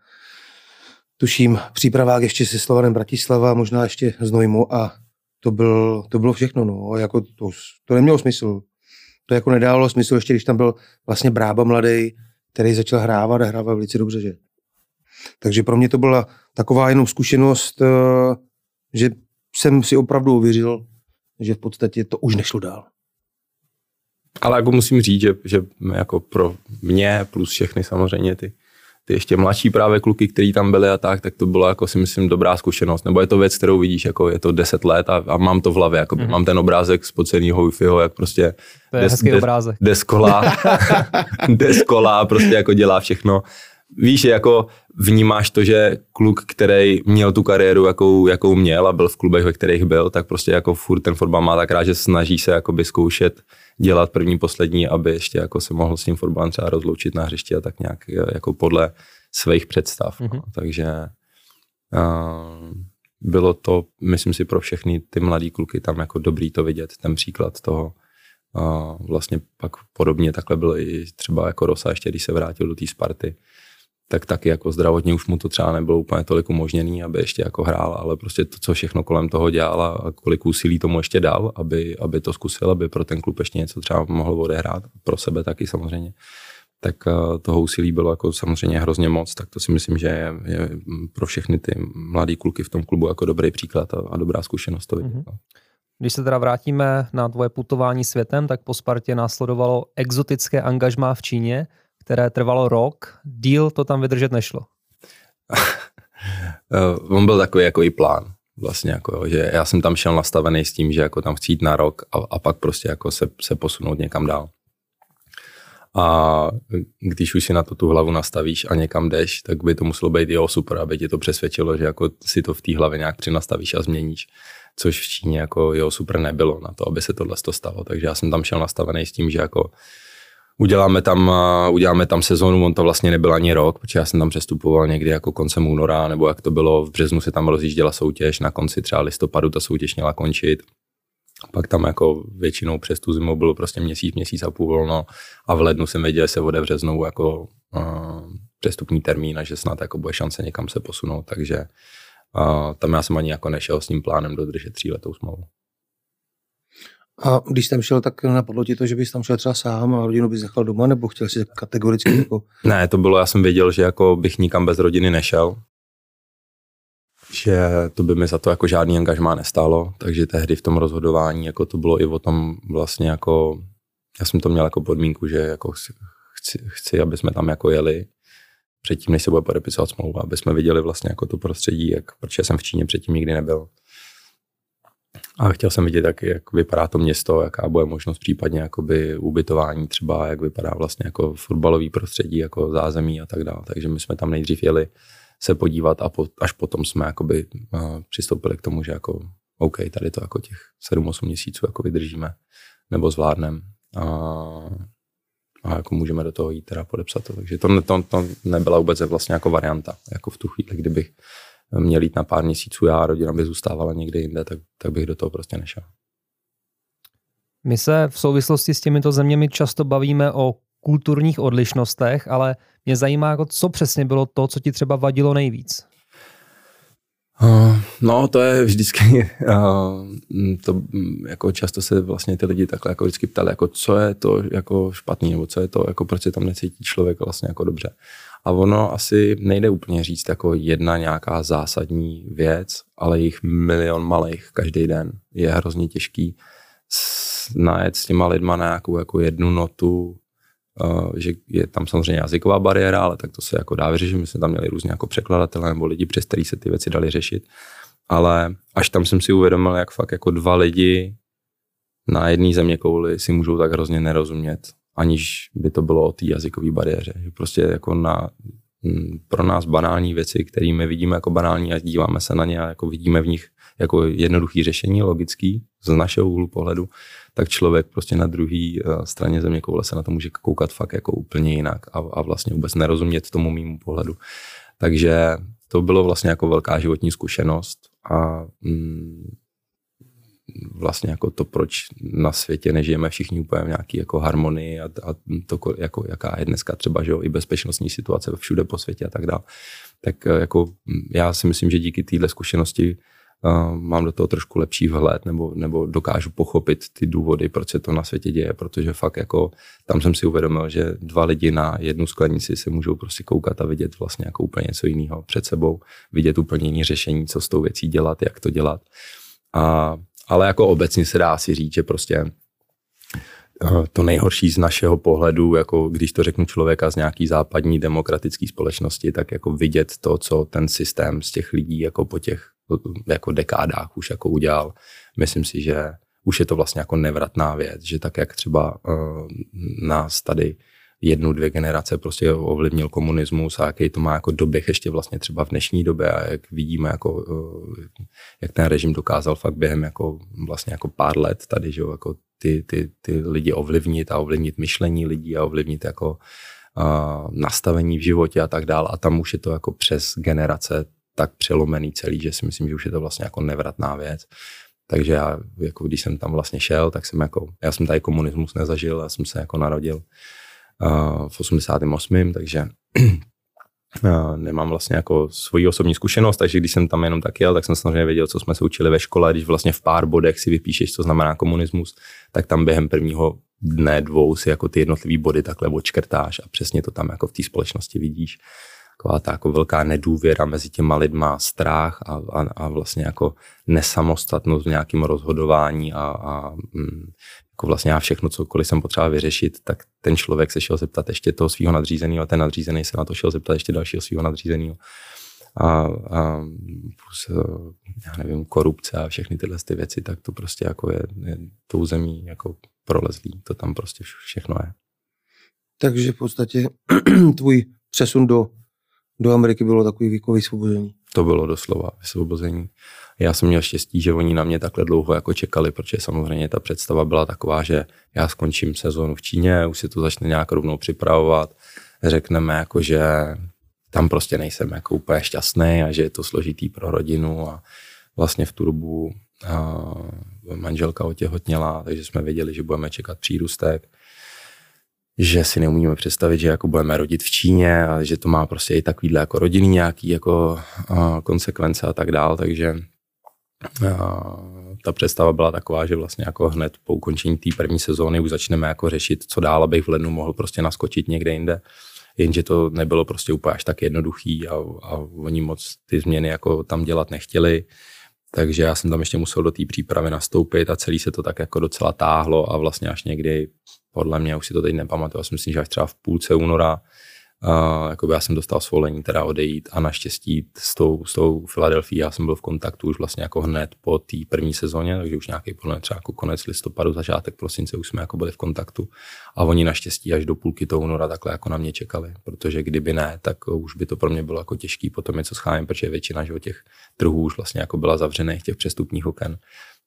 tuším přípravák ještě se Slovanem Bratislava, možná ještě z Nojmu a to, byl, to bylo všechno, no, jako to, to nemělo smysl. To jako nedávalo smysl, ještě když tam byl vlastně Brába mladý, který začal hrávat a hrával velice dobře, že. Takže pro mě to byla taková jenom zkušenost, eh, že jsem si opravdu uvěřil, že v podstatě to už nešlo dál. Ale jako musím říct, že, že jako pro mě plus všechny samozřejmě ty ty ještě mladší právě kluky, kteří tam byli a tak, tak to bylo jako si myslím dobrá zkušenost. Nebo je to věc, kterou vidíš, jako je to 10 let a, a mám to v hlavě, jako mm-hmm. mám ten obrázek spocenýho wi jak prostě to je des, hezký des, obrázek. deskola, *laughs* deskola prostě jako dělá všechno. Víš, jako vnímáš to, že kluk, který měl tu kariéru, jakou, jakou měl a byl v klubech, ve kterých byl, tak prostě jako furt ten fotbal má tak rád, že snaží se jakoby zkoušet dělat první, poslední, aby ještě jako se mohl s tím fotbalem třeba rozloučit na hřišti a tak nějak jako podle svých představ. Mm-hmm. No. Mhm. Takže uh, bylo to, myslím si, pro všechny ty mladý kluky tam jako dobrý to vidět, ten příklad toho. Uh, vlastně pak podobně takhle byl i třeba jako Rosa, ještě když se vrátil do té Sparty, tak taky jako zdravotně už mu to třeba nebylo úplně tolik umožněný, aby ještě jako hrál, ale prostě to, co všechno kolem toho dělal a kolik úsilí tomu ještě dal, aby, aby to zkusil, aby pro ten klub ještě něco třeba mohl odehrát, pro sebe taky samozřejmě, tak eh, toho úsilí bylo jako samozřejmě hrozně moc, tak to si myslím, že je, je pro všechny ty mladý kluky v tom klubu jako dobrý příklad a, a dobrá zkušenost to vidět. Mm-hmm. Když se teda vrátíme na tvoje putování světem, tak po Spartě následovalo exotické angažmá v Číně, které trvalo rok, díl to tam vydržet nešlo. *laughs* On byl takový jako i plán. Vlastně jako, že já jsem tam šel nastavený s tím, že jako tam chci jít na rok a, a pak prostě jako se, se posunout někam dál. A když už si na to tu hlavu nastavíš a někam jdeš, tak by to muselo být jo super, aby tě to přesvědčilo, že jako si to v té hlavě nějak přinastavíš a změníš. Což v Číně jako jo super nebylo na to, aby se tohle stalo. Takže já jsem tam šel nastavený s tím, že jako uděláme tam, uděláme tam sezonu, on to vlastně nebyl ani rok, protože já jsem tam přestupoval někdy jako koncem února, nebo jak to bylo, v březnu se tam rozjížděla soutěž, na konci třeba listopadu ta soutěž měla končit. Pak tam jako většinou přes tu zimu bylo prostě měsíc, měsíc a půl volno a v lednu jsem věděl, že se otevře znovu jako uh, přestupní termín a že snad jako bude šance někam se posunout, takže uh, tam já jsem ani jako nešel s tím plánem dodržet tříletou smlouvu. A když tam šel, tak napadlo ti to, že bys tam šel třeba sám a rodinu bys nechal doma, nebo chtěl si kategoricky jako... *clears throat* Ne, to bylo, já jsem věděl, že jako bych nikam bez rodiny nešel, že to by mi za to jako žádný angažmá nestálo, takže tehdy v tom rozhodování jako to bylo i o tom vlastně jako já jsem to měl jako podmínku, že jako chci, chci, aby jsme tam jako jeli předtím, než se bude podepisovat smlouva, aby jsme viděli vlastně jako to prostředí, jak, protože jsem v Číně předtím nikdy nebyl. A chtěl jsem vidět, jak, jak vypadá to město, jaká bude možnost případně jakoby ubytování třeba, jak vypadá vlastně jako fotbalový prostředí, jako zázemí a tak dále. Takže my jsme tam nejdřív jeli se podívat a po, až potom jsme jakoby uh, přistoupili k tomu, že jako OK, tady to jako těch 7-8 měsíců jako vydržíme nebo zvládneme a, a jako můžeme do toho jít teda podepsat to. Takže to, to, to nebyla vůbec vlastně jako varianta, jako v tu chvíli, kdybych měl jít na pár měsíců já, rodina by zůstávala někde jinde, tak, tak bych do toho prostě nešel. My se v souvislosti s těmito zeměmi často bavíme o kulturních odlišnostech, ale mě zajímá, jako co přesně bylo to, co ti třeba vadilo nejvíc. Uh, no, to je vždycky, uh, to, jako často se vlastně ty lidi takhle jako vždycky ptali, jako co je to jako špatný, nebo co je to, jako proč se tam necítí člověk vlastně jako dobře. A ono asi nejde úplně říct jako jedna nějaká zásadní věc, ale jich milion malých každý den. Je hrozně těžký najet s těma lidma na nějakou jako jednu notu, uh, že je tam samozřejmě jazyková bariéra, ale tak to se jako dá vyřešit. My jsme tam měli různě jako překladatele nebo lidi, přes který se ty věci dali řešit. Ale až tam jsem si uvědomil, jak fakt jako dva lidi na jedné země kouli si můžou tak hrozně nerozumět aniž by to bylo o té jazykové bariéře. Prostě jako na pro nás banální věci, které my vidíme jako banální a díváme se na ně a jako vidíme v nich jako jednoduchý řešení, logický, z našeho úhlu pohledu, tak člověk prostě na druhé eh, straně země koule se na to může koukat fakt jako úplně jinak a, a vlastně vůbec nerozumět tomu mýmu pohledu. Takže to bylo vlastně jako velká životní zkušenost a mm, vlastně jako to, proč na světě nežijeme všichni úplně v nějaký jako harmonii a, a to, jako, jaká je dneska třeba že jo, i bezpečnostní situace všude po světě a tak dále. Tak eh, jako já si myslím, že díky téhle zkušenosti uh, mám do toho trošku lepší vhled nebo, nebo dokážu pochopit ty důvody, proč se to na světě děje, protože fakt jako tam jsem si uvědomil, že dva lidi na jednu sklenici se můžou prostě koukat a vidět vlastně jako úplně něco jiného před sebou, vidět úplně jiné řešení, co s tou věcí dělat, jak to dělat. A ale jako obecně se dá si říct, že prostě eh, to nejhorší z našeho pohledu, jako když to řeknu člověka z nějaký západní demokratické společnosti, tak jako vidět to, co ten systém z těch lidí jako po těch jako dekádách už jako udělal. Myslím si, že už je to vlastně jako nevratná věc, že tak jak třeba uh, nás tady jednu, dvě generace prostě ovlivnil komunismus a jaký to má jako doběh ještě vlastně třeba v dnešní době a jak vidíme, jako, eh, jak ten režim dokázal fakt během jako vlastně jako pár let tady, že jo, jako ty, ty, ty lidi ovlivnit a ovlivnit myšlení lidí a ovlivnit jako uh, nastavení v životě a tak dále. A tam už je to jako přes generace tak přelomený celý, že si myslím, že už je to vlastně jako nevratná věc. Takže já, jako když jsem tam vlastně šel, tak jsem jako, já jsem tady komunismus nezažil, já jsem se jako narodil v 88. takže *clears throat* nemám vlastně jako svoji osobní zkušenost, takže když jsem tam jenom tak jel, tak jsem samozřejmě věděl, co jsme se učili ve škole, když vlastně v pár bodech si vypíšeš, co znamená komunismus, tak tam během prvního dne, dvou si jako ty jednotlivý body takhle odškrtáš a přesně to tam jako v té společnosti vidíš taková ta jako velká nedůvěra mezi těma lidma, strach a, a, a vlastně jako nesamostatnost v nějakém rozhodování a, a mm, jako vlastně já všechno, cokoliv jsem potřeboval vyřešit, tak ten člověk se šel zeptat ještě toho svého nadřízeného a ten nadřízený se na to šel zeptat ještě dalšího svého nadřízeného. A, a plus, eh, já nevím, korupce a všechny tyhle ty věci, tak to prostě jako je, je tou zemí jako prolezlý. To tam prostě všechno je. Takže v podstatě *clears throat* tvůj přesun do do Ameriky bylo takový výkový vysvobození. To bylo doslova vysvobození. Já jsem měl štěstí, že oni na mě takhle dlouho jako čekali, protože samozřejmě ta představa byla taková, že já skončím sezónu v Číně, už si to začne nějak rovnou připravovat, řekneme jako, že tam prostě nejsem jako úplně šťastný a že je to složitý pro rodinu a vlastně v tu dobu manželka otěhotněla, takže jsme věděli, že budeme čekat přírůstek že si neumíme představit, že jako budeme rodit v Číně a že to má prostě i takovýhle jako rodinný nějaký jako uh, konsekvence a tak dál, takže uh, ta představa byla taková, že vlastně jako hned po ukončení té první sezóny už začneme jako řešit, co dál, abych v lednu mohl prostě naskočit někde jinde. Jenže to nebylo prostě úplně až tak jednoduchý a, a oni moc ty změny jako tam dělat nechtěli. Takže já jsem tam ještě musel do té přípravy nastoupit a celý se to tak jako docela táhlo a vlastně až někdy podle mě, už si to teď nepamatuju, já si myslím, že až třeba v půlce února Uh, jakoby já jsem dostal svolení teda odejít a naštěstí s tou, s tou Filadelfií já jsem byl v kontaktu už vlastně jako hned po té první sezóně, takže už nějaký podle třeba jako konec listopadu, začátek prosince už jsme jako byli v kontaktu a oni naštěstí až do půlky toho února takhle jako na mě čekali, protože kdyby ne, tak už by to pro mě bylo jako těžký potom něco scháním, protože většina že, těch trhů už vlastně jako byla zavřených těch přestupních oken.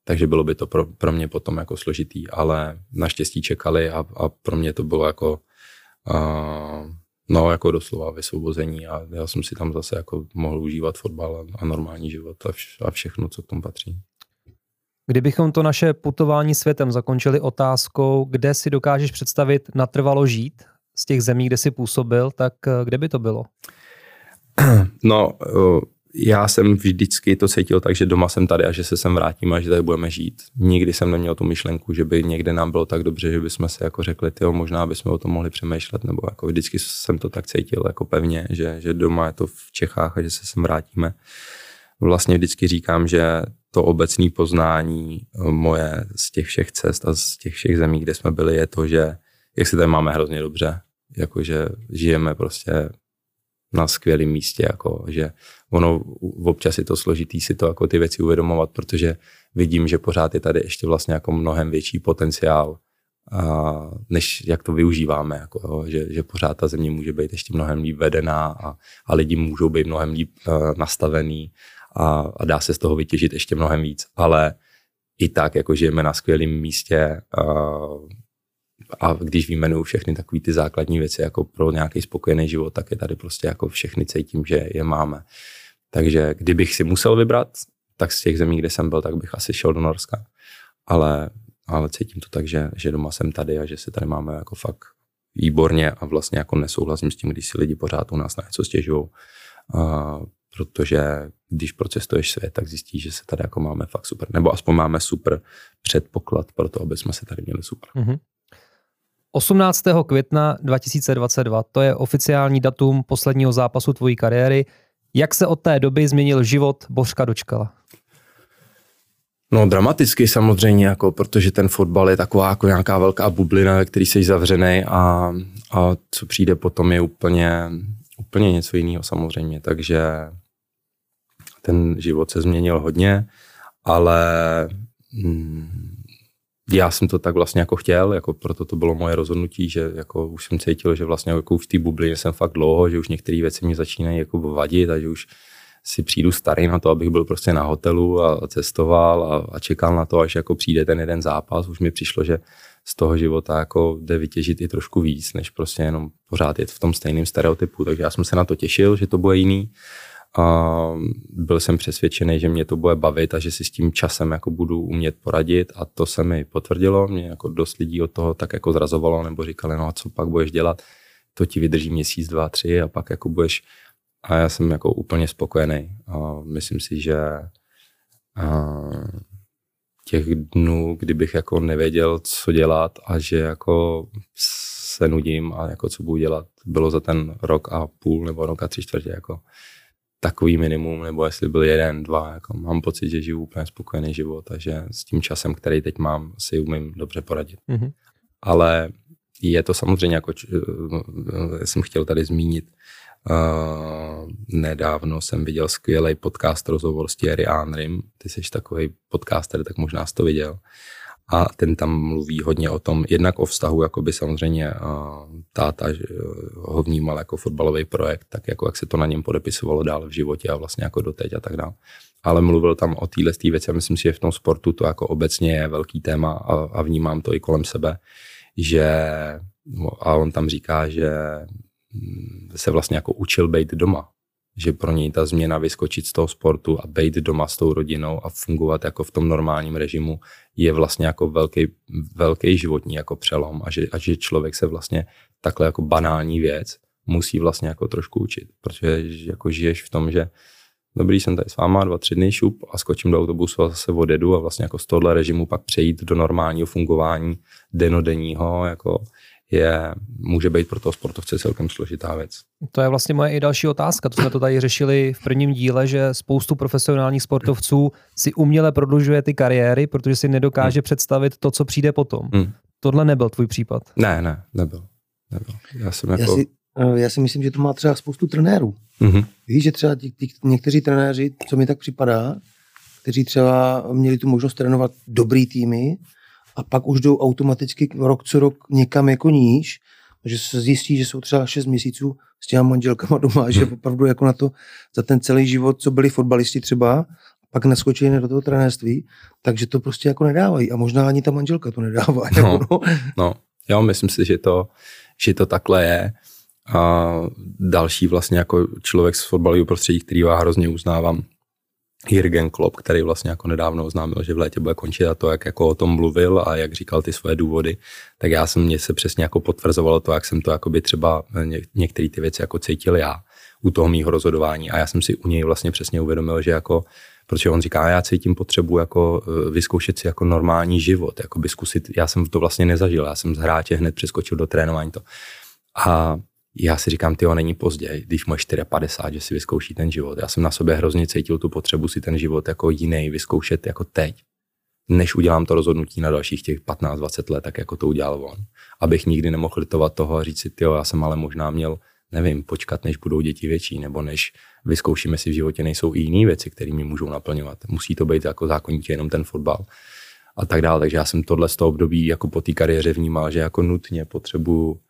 Takže bylo by to pro, pro mě potom jako složitý, ale naštěstí čekali a, a pro mě to bylo jako uh, No, jako doslova vysvobození a já jsem si tam zase jako mohl užívat fotbal a, normální život a, vš, a všechno, co k tomu patří. Kdybychom to naše putování světem zakončili otázkou, kde si dokážeš představit natrvalo žít z těch zemí, kde jsi působil, tak eh, kde by to bylo? No, eh, já jsem vždycky to cítil tak, že doma jsem tady a že se sem vrátíme a že tady budeme žít. Nikdy jsem neměl tu myšlenku, že by někde nám bylo tak dobře, že bychom se jako řekli, tyjo, možná bychom o tom mohli přemýšlet, nebo jako vždycky jsem to tak cítil jako pevně, že, že doma je to v Čechách a že se sem vrátíme. Vlastně vždycky říkám, že to obecné poznání eh, moje z těch všech cest a z těch všech zemí, kde jsme byli, je to, že jak si tady máme hrozně dobře, jakože žijeme prostě na skvělém místě, jako, že ono občas je to složitý si to jako ty věci uvědomovat, protože vidím, že pořád je tady ještě vlastně jako mnohem větší potenciál, a, než jak to využíváme, jako, jo, že, že pořád ta země může být ještě mnohem líp vedená a, a lidi můžou být mnohem líp uh, nastavený a, a dá se z toho vytěžit ještě mnohem víc, ale i tak, jako žijeme na skvělém místě, uh, a když vyjmenuju všechny takové ty základní věci jako pro nějaký spokojený život, tak je tady prostě jako všechny cítím, že je máme. Takže kdybych si musel vybrat, tak z těch zemí, kde jsem byl, tak bych asi šel do Norska. Ale, ale cítím to tak, že, že doma jsem tady a že se tady máme jako fakt výborně a vlastně jako nesouhlasím s tím, když si lidi pořád u nás na něco stěžují. Protože když procestuješ svět, tak zjistíš, že se tady jako máme fakt super. Nebo aspoň máme super předpoklad pro to, aby jsme se tady měli super. Mm-hmm. 18. května 2022, to je oficiální datum posledního zápasu tvojí kariéry. Jak se od té doby změnil život Bořka Dočkala? No dramaticky samozřejmě, jako, protože ten fotbal je taková jako nějaká velká bublina, ve který jsi zavřený a, a co přijde potom je úplně, úplně něco jiného samozřejmě. Takže ten život se změnil hodně, ale mm, já jsem to tak vlastně jako chtěl, jako proto to bylo moje rozhodnutí, že jako už jsem cítil, že vlastně jako v té bublině jsem fakt dlouho, že už některé věci mě začínají jako vadit a že už si přijdu starý na to, abych byl prostě na hotelu a cestoval a, a čekal na to, až jako přijde ten jeden zápas. Už mi přišlo, že z toho života jako jde vytěžit i trošku víc, než prostě jenom pořád jet v tom stejném stereotypu. Takže já jsem se na to těšil, že to bude jiný a byl jsem přesvědčený, že mě to bude bavit a že si s tím časem jako budu umět poradit a to se mi potvrdilo. Mě jako dost lidí od toho tak jako zrazovalo nebo říkali, no a co pak budeš dělat, to ti vydrží měsíc, dva, tři a pak jako budeš a já jsem jako úplně spokojený. A myslím si, že a těch dnů, kdybych jako nevěděl, co dělat a že jako se nudím a jako co budu dělat, bylo za ten rok a půl nebo rok a tři čtvrtě jako takový minimum, nebo jestli byl jeden, dva, jako mám pocit, že žiju úplně spokojený život a že s tím časem, který teď mám, si umím dobře poradit. Mm-hmm. Ale je to samozřejmě, jako uh, jsem chtěl tady zmínit, uh, nedávno jsem viděl skvělý podcast rozhovor s Thierry Henrym, ty jsi takový podcaster, tak možná jsi to viděl a ten tam mluví hodně o tom, jednak o vztahu, jako by samozřejmě táta že ho vnímal jako fotbalový projekt, tak jako jak se to na něm podepisovalo dál v životě a vlastně jako doteď a tak dále. Ale mluvil tam o téhle věci a myslím si, že v tom sportu to jako obecně je velký téma a, a vnímám to i kolem sebe, že a on tam říká, že se vlastně jako učil být doma, že pro něj ta změna vyskočit z toho sportu a být doma s tou rodinou a fungovat jako v tom normálním režimu je vlastně jako velký, velký životní jako přelom a že, a že člověk se vlastně takhle jako banální věc musí vlastně jako trošku učit, protože jako žiješ v tom, že dobrý, jsem tady s váma dva, tři dny šup a skočím do autobusu a zase odjedu a vlastně jako z tohohle režimu pak přejít do normálního fungování denodenního, jako je, může být pro toho sportovce celkem složitá věc. To je vlastně moje i další otázka. To jsme to tady řešili v prvním díle, že spoustu profesionálních sportovců si uměle prodlužuje ty kariéry, protože si nedokáže hmm. představit to, co přijde potom. Hmm. tohle nebyl tvůj případ. Ne, ne, nebyl. nebyl. Já jsem jako... Já si, eh, já si myslím, že to má třeba spoustu trenérů. Mhm. Víš, že třeba tí, tí, někteří trenéři, co mi tak připadá, kteří třeba měli tu možnost trénovat dobrý týmy a pak už jdou automaticky rok co rok někam jako níž, že se zjistí, že jsou třeba 6 měsíců s těma manželkama doma, že opravdu jako na to za ten celý život, co byli fotbalisti třeba, pak naskočili do toho trenérství, takže to prostě jako nedávají. A možná ani ta manželka to nedává. *laughs* No. Jako no. No, jo, myslím si, že to, že to takhle je. A další vlastně jako člověk z fotbalového prostředí, který já hrozně uznávám, Jürgen Klopp, který vlastně jako nedávno oznámil, že v létě bude končit a to, jak jako o tom mluvil a jak říkal ty svoje důvody, tak já jsem mě se přesně jako potvrzovalo to, jak jsem to jako by třeba ně, některé ty věci jako cítil já u toho mýho rozhodování a já jsem si u něj vlastně přesně uvědomil, že jako protože on říká, já cítím potřebu jako eh, vyzkoušet si jako normální život, jako by zkusit, já jsem to vlastně nezažil, já jsem z hráče hned přeskočil do trénování to. A já si říkám, ty není pozdě, když máš 54, že si vyzkouší ten život. Já jsem na sobě hrozně cítil tu potřebu si ten život jako jiný vyzkoušet jako teď, než udělám to rozhodnutí na dalších těch 15-20 let, tak jako to udělal on. Abych nikdy nemohl litovat toho a říct si, ty já jsem ale možná měl, nevím, počkat, než budou děti větší, nebo než vyzkoušíme si v životě, nejsou i jiné věci, které mi můžou naplňovat. Musí to být jako zákonitě jenom ten fotbal a tak dále. Takže já jsem tohle z toho období jako po té kariéře vnímal, že jako nutně potřebuju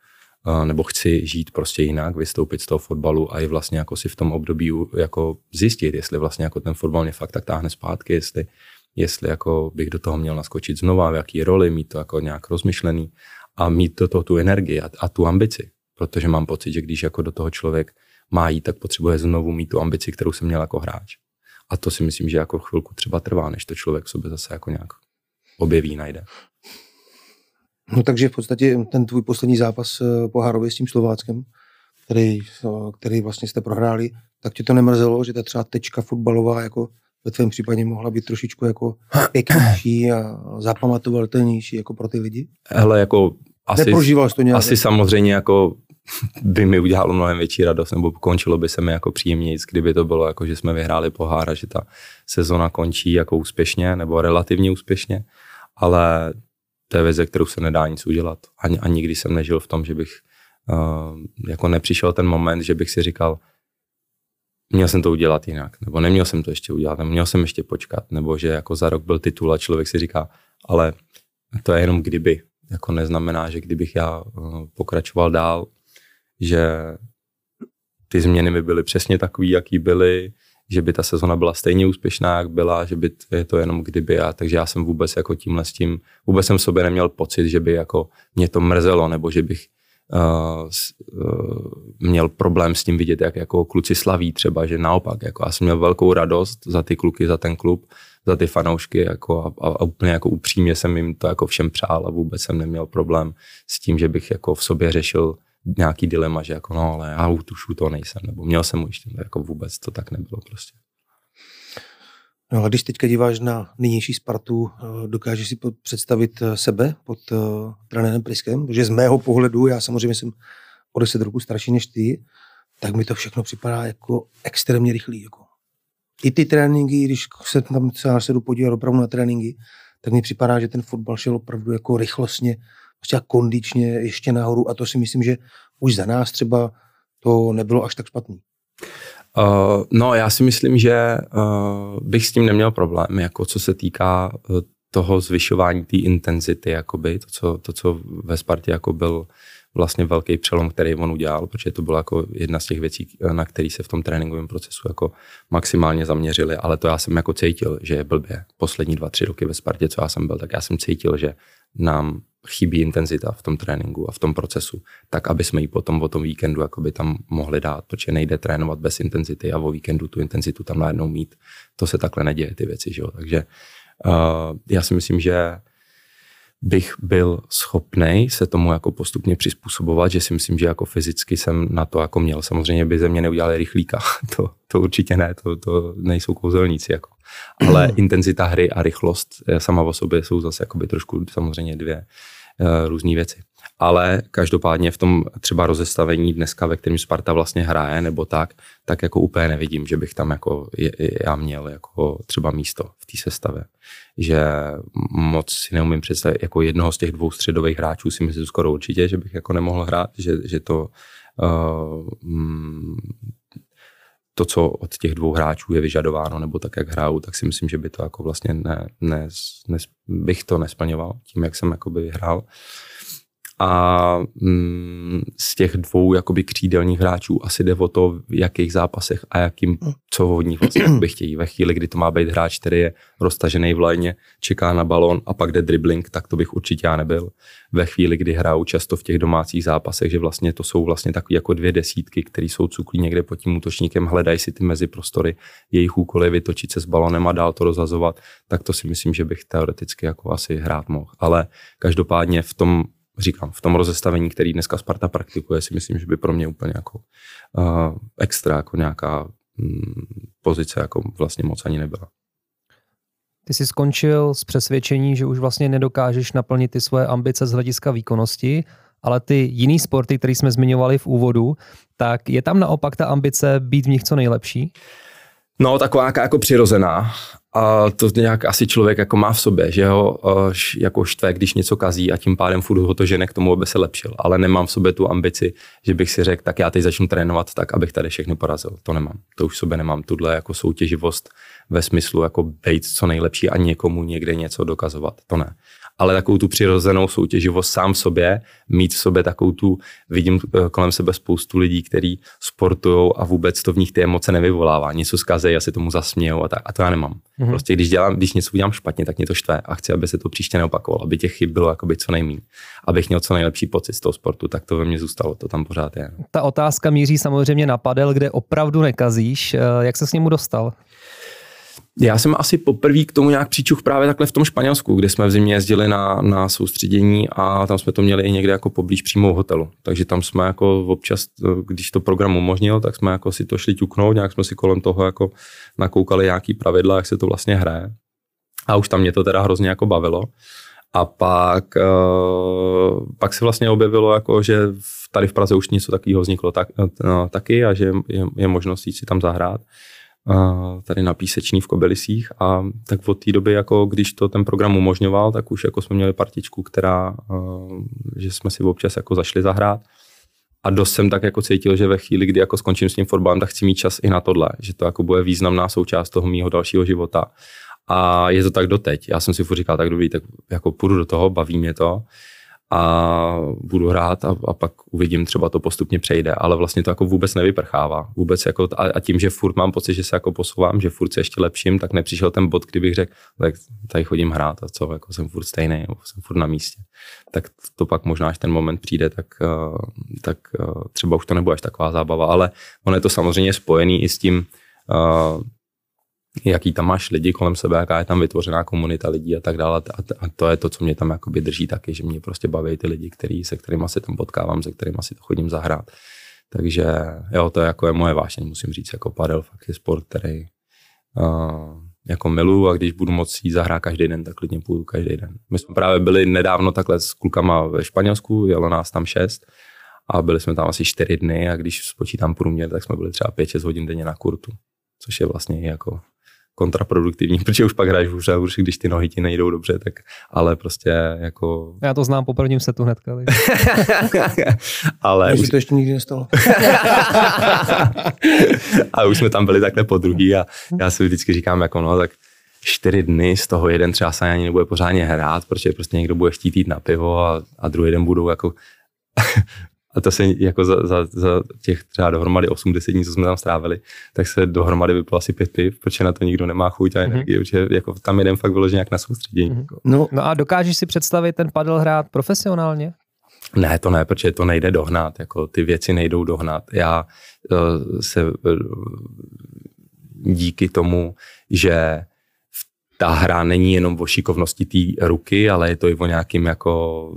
nebo chci žít prostě jinak, vystoupit z toho fotbalu a i vlastně jako si v tom období jako zjistit, jestli vlastně jako ten fotbal mě fakt tak táhne zpátky, jestli, jestli jako bych do toho měl naskočit znova, v jaký roli, mít to jako nějak rozmyšlený a mít do toho tu energii a, a tu ambici. Protože mám pocit, že když jako do toho člověk má jít, tak potřebuje znovu mít tu ambici, kterou jsem měl jako hráč. A to si myslím, že jako chvilku třeba trvá, než to člověk v sobě zase jako nějak objeví, najde. No takže v podstatě ten tvůj poslední zápas eh, pohárově s tím Slováckem, který, eh, který vlastně jste prohráli, tak tě to nemrzelo, že ta třeba tečka fotbalová jako ve tvém případě mohla být trošičku jako pěknější a zapamatovatelnější jako pro ty lidi? Hele, jako asi, Neprožíval jsi to nějak? asi samozřejmě jako *laughs* by mi udělalo mnohem větší radost, nebo končilo by se mi jako příjemněji, kdyby to bylo jako, že jsme vyhráli pohár a že ta sezona končí jako úspěšně, nebo relativně úspěšně, ale to je věc, ze kterou se nedá nic udělat. A, a nikdy jsem nežil v tom, že bych uh, jako nepřišel ten moment, že bych si říkal, měl jsem to udělat jinak, nebo neměl jsem to ještě udělat, nebo měl jsem ještě počkat, nebo že jako za rok byl titul a člověk si říká, ale to je jenom kdyby. Jako neznamená, že kdybych já uh, pokračoval dál, že ty změny by byly přesně takové, jaký byly, že by ta sezona byla stejně úspěšná, jak byla, že by to je to jenom kdyby. A takže já jsem vůbec jako tímhle s tím, vůbec jsem v sobě neměl pocit, že by jako mě to mrzelo, nebo že bych uh, uh, měl problém s tím vidět, jak jako kluci slaví třeba, že naopak, jako já jsem měl velkou radost za ty kluky, za ten klub, za ty fanoušky jako a, a, a úplně jako upřímně jsem jim to jako všem přál a vůbec jsem neměl problém s tím, že bych jako v sobě řešil nějaký dilema, že jako no, ale já u toho nejsem, nebo měl jsem ujištěn, jako vůbec to tak nebylo prostě. No ale když teďka díváš na nynější Spartu, eh, dokážeš si představit eh, sebe pod uh, trenérem Priskem? Protože z mého pohledu, já samozřejmě jsem o 10 roku starší než ty, tak mi to všechno připadá jako extrémně rychlý. Jako. I ty tréninky, když se tam třeba se podívat opravdu na tréninky, tak mi připadá, že ten fotbal šel opravdu jako rychlostně prostě kondičně ještě nahoru a to si myslím, že už za nás třeba to nebylo až tak špatný. Uh, no, já si myslím, že uh, bych s tím neměl problém, jako co se týká uh, toho zvyšování té intenzity, jakoby, to co, to, co ve Spartě jako byl vlastně velký přelom, který on udělal, protože to byla jako jedna z těch věcí, na který se v tom tréninkovém procesu jako maximálně zaměřili, ale to já jsem jako cítil, že je blbě. Poslední dva, tři roky ve Spartě, co já jsem byl, tak já jsem cítil, že nám chybí intenzita v tom tréninku a v tom procesu, tak aby jsme ji potom o tom víkendu jakoby tam mohli dát, protože nejde trénovat bez intenzity a o víkendu tu intenzitu tam najednou mít. To se takhle neděje, ty věci, že jo? Takže uh, já si myslím, že bych byl schopný se tomu jako postupně přizpůsobovat, že si myslím, že jako fyzicky jsem na to jako měl. Samozřejmě by ze mě neudělali rychlíka, *laughs* to, to určitě ne, to, to nejsou kouzelníci. Jako. Ale *clears throat* intenzita hry a rychlost sama o sobě jsou zase jakoby trošku samozřejmě dvě, různé věci. Ale každopádně v tom třeba rozestavení dneska, ve kterém Sparta vlastně hraje, nebo tak, tak jako úplně nevidím, že bych tam jako já měl jako třeba místo v té sestavě. Že moc si neumím představit, jako jednoho z těch dvou středových hráčů si myslím skoro určitě, že bych jako nemohl hrát, že, že to uh, to, co od těch dvou hráčů je vyžadováno, nebo tak, jak hrajou, tak si myslím, že by to jako vlastně ne, ne, ne, bych to nesplňoval tím, jak jsem jakoby hrál a mm, z těch dvou jakoby křídelních hráčů asi jde o to, v jakých zápasech a jakým, co od nich vlastně *clears throat* by chtějí. Ve chvíli, kdy to má být hráč, který je roztažený v lajně, čeká na balón a pak jde dribbling, tak to bych určitě já nebyl. Ve chvíli, kdy hrajou často v těch domácích zápasech, že vlastně to jsou vlastně takové jako dvě desítky, které jsou cuklí někde pod tím útočníkem, hledají si ty meziprostory, jejich úkoly vytočit se s balonem a dál to rozhazovat, tak to si myslím, že bych teoreticky jako asi hrát mohl. Ale každopádně v tom říkám, v tom rozestavení, který dneska Sparta praktikuje, si myslím, že by pro mě úplně jako uh, extra, jako nějaká um, pozice jako vlastně moc ani nebyla. Ty jsi skončil s přesvědčení, že už vlastně nedokážeš naplnit ty svoje ambice z hlediska výkonnosti, ale ty jiný sporty, které jsme zmiňovali v úvodu, tak je tam naopak ta ambice být v nich co nejlepší? No, taková jako přirozená. A to nějak asi člověk jako má v sobě, že ho jako štve, když něco kazí a tím pádem furt ho to žene k tomu, aby se lepšil. Ale nemám v sobě tu ambici, že bych si řekl, tak já teď začnu trénovat tak, abych tady všechny porazil. To nemám. To už v sobě nemám. Tuhle jako soutěživost ve smyslu jako být co nejlepší a někomu někde něco dokazovat. To ne ale takovou tu přirozenou soutěživost sám v sobě, mít v sobě takovou tu, vidím eh, kolem sebe spoustu lidí, kteří sportují a vůbec to v nich ty emoce nevyvolává. Něco zkazejí, asi tomu zasmějou a, tak, a to já nemám. Mm-hmm. Prostě když, dělám, když něco udělám špatně, tak mě to štve a chci, aby se to příště neopakovalo, aby těch chyb bylo jakoby co nejméně, abych měl co nejlepší pocit z toho sportu, tak to ve mně zůstalo, to tam pořád je. Ta otázka míří samozřejmě na padel, kde opravdu nekazíš. Eh, jak se s němu dostal? Já jsem asi poprvé k tomu nějak přičuch právě takhle v tom Španělsku, kde jsme v zimě jezdili na, na soustředění a tam jsme to měli i někde jako poblíž přímo hotelu. Takže tam jsme jako občas, když to program umožnil, tak jsme jako si to šli ťuknout, nějak jsme si kolem toho jako nakoukali nějaký pravidla, jak se to vlastně hraje. A už tam mě to teda hrozně jako bavilo. A pak, uh, pak se vlastně objevilo, jako, že tady v Praze už něco takového vzniklo tak, no, taky a že je, je možnost jít si tam zahrát tady na Píseční v Kobelisích a tak od té doby, jako když to ten program umožňoval, tak už jako jsme měli partičku, která, že jsme si občas jako zašli zahrát a dost jsem tak jako cítil, že ve chvíli, kdy jako skončím s tím fotbalem, tak chci mít čas i na tohle, že to jako bude významná součást toho mýho dalšího života. A je to tak doteď. Já jsem si furt říkal, tak dobrý, tak jako půjdu do toho, baví mě to a budu hrát a, a pak uvidím, třeba to postupně přejde, ale vlastně to jako vůbec nevyprchává. Vůbec jako, a, a tím, že furt mám pocit, že se jako posouvám, že furt se ještě lepším, tak nepřišel ten bod, kdybych řekl, tak tady chodím hrát a co, jako jsem furt stejný, jsem furt na místě. Tak to pak možná, až ten moment přijde, tak, uh, tak uh, třeba už to nebude až taková zábava, ale ono je to samozřejmě spojený i s tím, uh, jaký tam máš lidi kolem sebe, jaká je tam vytvořená komunita lidí a tak dále. A to je to, co mě tam jakoby drží taky, že mě prostě baví ty lidi, který, se kterými se tam potkávám, se kterými si to chodím zahrát. Takže jo, to je jako je moje vášeň, musím říct, jako padel fakt je sport, který uh, jako milu a když budu jít zahrát každý den, tak klidně půjdu každý den. My jsme právě byli nedávno takhle s klukama ve Španělsku, jelo nás tam šest a byli jsme tam asi čtyři dny a když spočítám průměr, tak jsme byli třeba 5-6 hodin denně na kurtu, což je vlastně jako kontraproduktivní, *laughs* protože už pak hraješ hůř a hůř, když ty nohy ti nejdou dobře, tak ale prostě jako... Já to znám po prvním setu hnedka. *laughs* ale... Už... to ještě nikdy nestalo. *laughs* a už jsme tam byli takhle po druhý a já si vždycky říkám, jako no, tak čtyři dny, z toho jeden třeba se ani nebude pořádně hrát, protože prostě někdo bude chtít jít na pivo a, a druhý den budou jako a to se jako za, za, za těch třeba dohromady 80 dní, co jsme tam strávili, tak se dohromady vypilo asi pět piv, protože na to nikdo nemá chuť a mhm. energii, mm-hmm. protože jako tam jeden fakt vyložený nějak na soustředění. Mm-hmm. Jako. No. no a dokážeš si představit ten padel hrát profesionálně? Ne, to ne, protože to nejde dohnat, jako ty věci nejdou dohnat. Já uh, se uh, díky tomu, že ta hra není jenom o šikovnosti té ruky, ale je to i o nějakým jako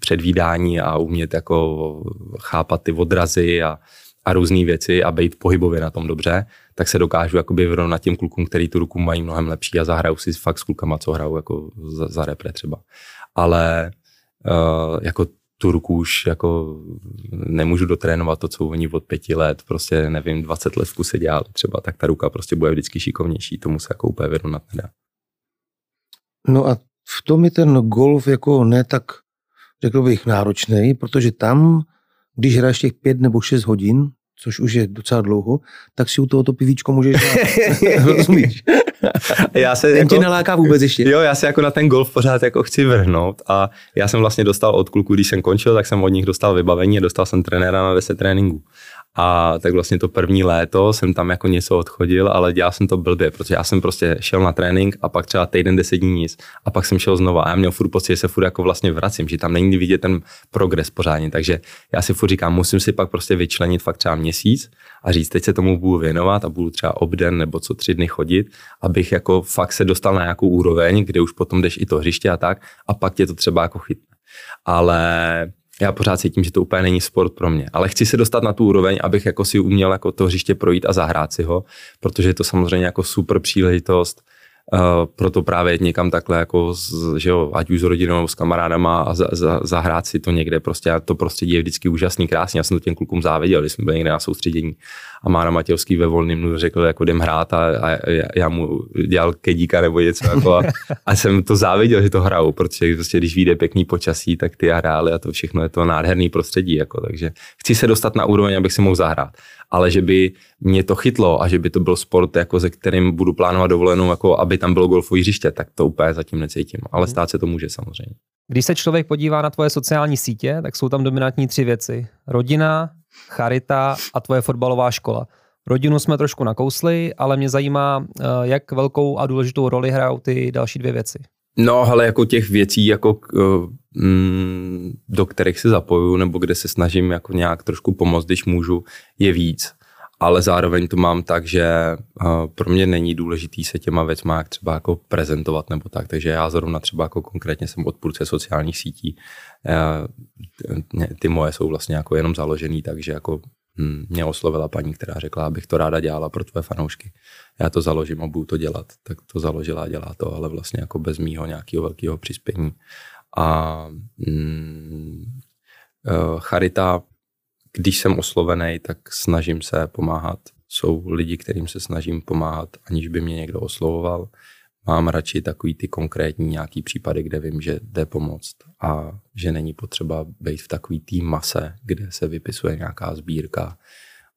předvídání a umět jako chápat ty odrazy a, a různé věci a být pohybově na tom dobře, tak se dokážu jakoby vyrovnat těm klukům, který tu ruku mají mnohem lepší a zahrajou si fakt s klukama, co hrajou jako za, za repre třeba. Ale uh, jako Turku už jako nemůžu dotrénovat to, co oni od pěti let, prostě nevím, 20 let v kuse dělali třeba, tak ta ruka prostě bude vždycky šikovnější, tomu se jako úplně vyrovnat nedá. No a v tom je ten golf jako ne tak, řekl bych, náročný, protože tam, když hraješ těch pět nebo šest hodin, což už je docela dlouho, tak si u toho to pivíčko můžeš dát. *laughs* Rozumíš? já se ten jako, tě naláká vůbec ještě. Jo, já se jako na ten golf pořád jako chci vrhnout a já jsem vlastně dostal od kluku, když jsem končil, tak jsem od nich dostal vybavení a dostal jsem trenéra na 10 tréninků. A tak vlastně to první léto jsem tam jako něco odchodil, ale dělal jsem to blbě, protože já jsem prostě šel na trénink a pak třeba týden, deset dní nic a pak jsem šel znova a já měl furt pocit, že se furt jako vlastně vracím, že tam není vidět ten progres pořádně, takže já si furt říkám, musím si pak prostě vyčlenit fakt třeba měsíc a říct, teď se tomu budu věnovat a budu třeba obden nebo co tři dny chodit, abych jako fakt se dostal na nějakou úroveň, kde už potom jdeš i to hřiště a tak a pak tě to třeba jako chytne. Ale já pořád cítím, že to úplně není sport pro mě, ale chci se dostat na tu úroveň, abych jako si uměl jako to hřiště projít a zahrát si ho, protože je to samozřejmě jako super příležitost proto právě někam takhle, jako z, že jo, ať už s rodinou nebo s kamarádama a za, za, zahrát si to někde, prostě a to prostředí je vždycky úžasný, krásný. Já jsem to těm klukům záviděl, když jsme byli někde na soustředění a Mára Matějovský ve volným řekl, jako jdem hrát a, a já mu dělal kedíka nebo něco jako a, a, jsem to záviděl, že to hrajou, protože prostě, když vyjde pěkný počasí, tak ty a hráli a to všechno je to nádherný prostředí, jako, takže chci se dostat na úroveň, abych si mohl zahrát ale že by mě to chytlo a že by to byl sport, jako ze kterým budu plánovat dovolenou, jako aby tam bylo golfové hřiště, tak to úplně zatím necítím. Ale stát se to může samozřejmě. Když se člověk podívá na tvoje sociální sítě, tak jsou tam dominantní tři věci. Rodina, charita a tvoje fotbalová škola. Rodinu jsme trošku nakousli, ale mě zajímá, eh, jak velkou a důležitou roli hrajou ty další dvě věci. No, ale jako těch věcí, jako, mm, do kterých se zapoju, nebo kde se snažím jako nějak trošku pomoct, když můžu, je víc. Ale zároveň to mám tak, že uh, pro mě není důležitý se těma věcma jak třeba jako prezentovat nebo tak, takže já zrovna třeba jako konkrétně jsem odpůrce sociálních sítí. Uh, ty moje jsou vlastně jako jenom založený, takže jako mě oslovila paní, která řekla, abych to ráda dělala pro tvé fanoušky já to založím a budu to dělat. Tak to založila a dělá to, ale vlastně jako bez mýho nějakého velkého přispění. A mm, charita, když jsem oslovený, tak snažím se pomáhat. Jsou lidi, kterým se snažím pomáhat, aniž by mě někdo oslovoval. Mám radši takový ty konkrétní nějaký případy, kde vím, že jde pomoct a že není potřeba být v takový tým mase, kde se vypisuje nějaká sbírka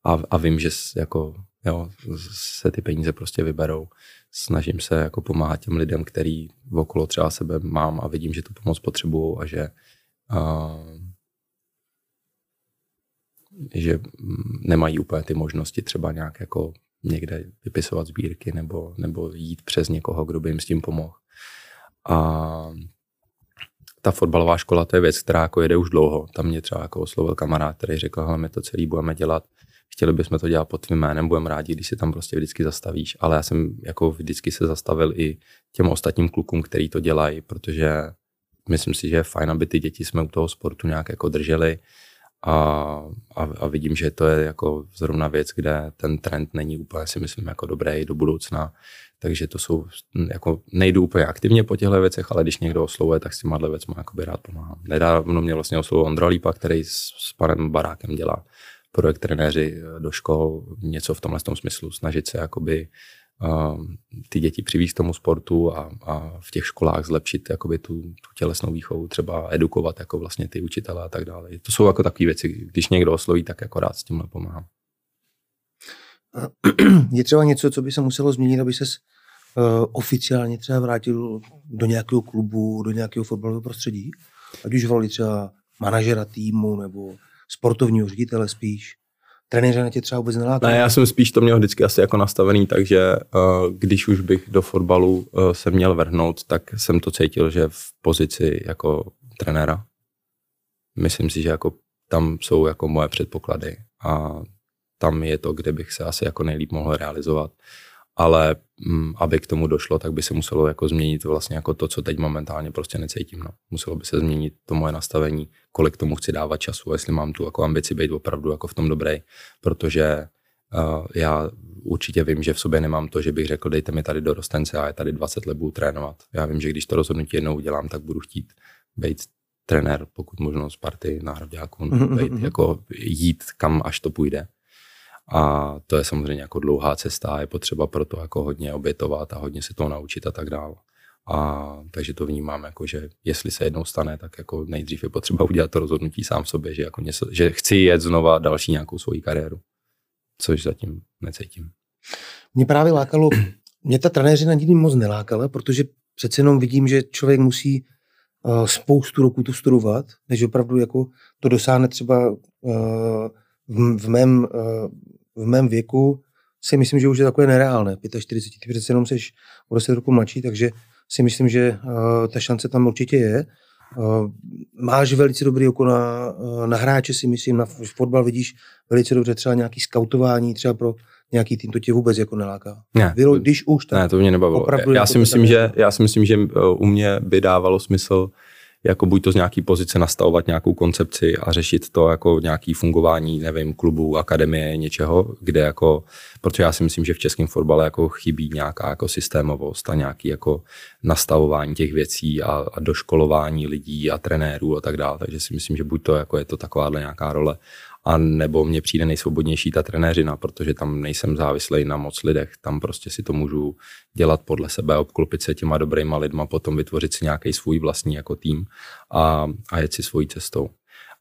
a, a vím, že jako jo, se ty peníze prostě vyberou. Snažím se jako pomáhat těm lidem, který okolo třeba sebe mám a vidím, že tu pomoc potřebují a že uh, že nemají úplně ty možnosti třeba nějak jako někde vypisovat sbírky nebo, nebo jít přes někoho, kdo by jim s tím pomohl. A ta fotbalová škola, to je věc, která jako jede už dlouho. Tam mě třeba jako oslovil kamarád, který řekl, hele, my to celý budeme dělat chtěli bychom to dělat pod tvým jménem, budeme rádi, když se tam prostě vždycky zastavíš, ale já jsem jako vždycky se zastavil i těm ostatním klukům, který to dělají, protože myslím si, že je fajn, aby ty děti jsme u toho sportu nějak jako drželi a, a, a vidím, že to je jako zrovna věc, kde ten trend není úplně si myslím jako dobrý do budoucna, takže to jsou, jako nejdu úplně aktivně po těchto věcech, ale když někdo oslovuje, tak s těma věcmi by rád pomáhám. Nedávno mě vlastně oslovil Ondra Lípa, který s, s panem Barákem dělá projekt trenéři eh, do škol, něco v tomhle tom smyslu, snažit se jakoby ty děti přivést tomu sportu a, a v těch školách zlepšit jakoby tu, tu tělesnou výchovu, třeba edukovat jako vlastně ty učitele a tak dále. To jsou jako takové věci, když někdo osloví, tak jako rád s tímhle pomáhám. *clears throat* Je třeba něco, co by se muselo změnit, aby ses uh, oficiálně třeba vrátil do nějakého klubu, do nějakého fotbalového prostředí? Ať už volili třeba manažera týmu nebo sportovního ředitele spíš? Trenéře na tě třeba vůbec nelákají? Ne, já jsem spíš to měl vždycky asi jako nastavený, takže uh, když už bych do fotbalu uh, se měl vrhnout, tak jsem to cítil, že v pozici jako trenéra. Myslím si, že jako tam jsou jako moje předpoklady a tam je to, kde bych se asi jako nejlíp mohl realizovat ale m, mm, aby k tomu došlo, tak by se muselo jako změnit vlastně jako to, co teď momentálně prostě necítím. No. Muselo by se změnit to moje nastavení, kolik tomu chci dávat času, jestli mám tu jako ambici být opravdu jako v tom dobrý, protože uh, já určitě vím, že v sobě nemám to, že bych řekl, dejte mi tady do rostence a je tady 20 let budu trénovat. Já vím, že když to rozhodnutí jednou udělám, tak budu chtít být trenér, pokud možno z party národňáků, Mhm, jako jít kam, až to půjde. A to je samozřejmě jako dlouhá cesta je potřeba pro to jako hodně obětovat a hodně se to naučit a tak dále. A takže to vnímám jako, že jestli se jednou stane, tak jako nejdřív je potřeba udělat to rozhodnutí sám v sobě, že, jako něco, že chci jet znova další nějakou svoji kariéru, což zatím necítím. Mě právě lákalo, *clears throat* mě ta trenéřina nikdy moc nelákala, protože přece jenom vidím, že člověk musí uh, spoustu roků to studovat, než opravdu jako to dosáhne třeba uh, v, mém, uh, v mém věku, si myslím, že už je takové nereálné. 45, ty přece jenom jsi o 10 roku mladší, takže si myslím, že uh, ta šance tam určitě je. Uh, máš velice dobrý oko na, na hráče, si myslím, na fotbal vidíš velice dobře třeba nějaký skautování, třeba pro nějaký tým, to tě vůbec jako neláká. Ne, Vylo, když už, tak ne, to mě nebavilo. opravdu já, jako si to myslím, že, já si myslím, že u mě by dávalo smysl jako buď to z nějaký pozice nastavovat nějakou koncepci a řešit to jako nějaký fungování, nevím, klubu, akademie, něčeho, kde jako, protože já si myslím, že v českém fotbale jako chybí nějaká jako systémovost a nějaký jako nastavování těch věcí a, a doškolování lidí a trenérů a tak dále, takže si myslím, že buď to jako je to takováhle nějaká role, a nebo mně přijde nejsvobodnější ta trenéřina, protože tam nejsem závislý na moc lidech, tam prostě si to můžu dělat podle sebe, obklopit se těma dobrýma lidma, potom vytvořit si nějaký svůj vlastní jako tým a, a jet si svojí cestou.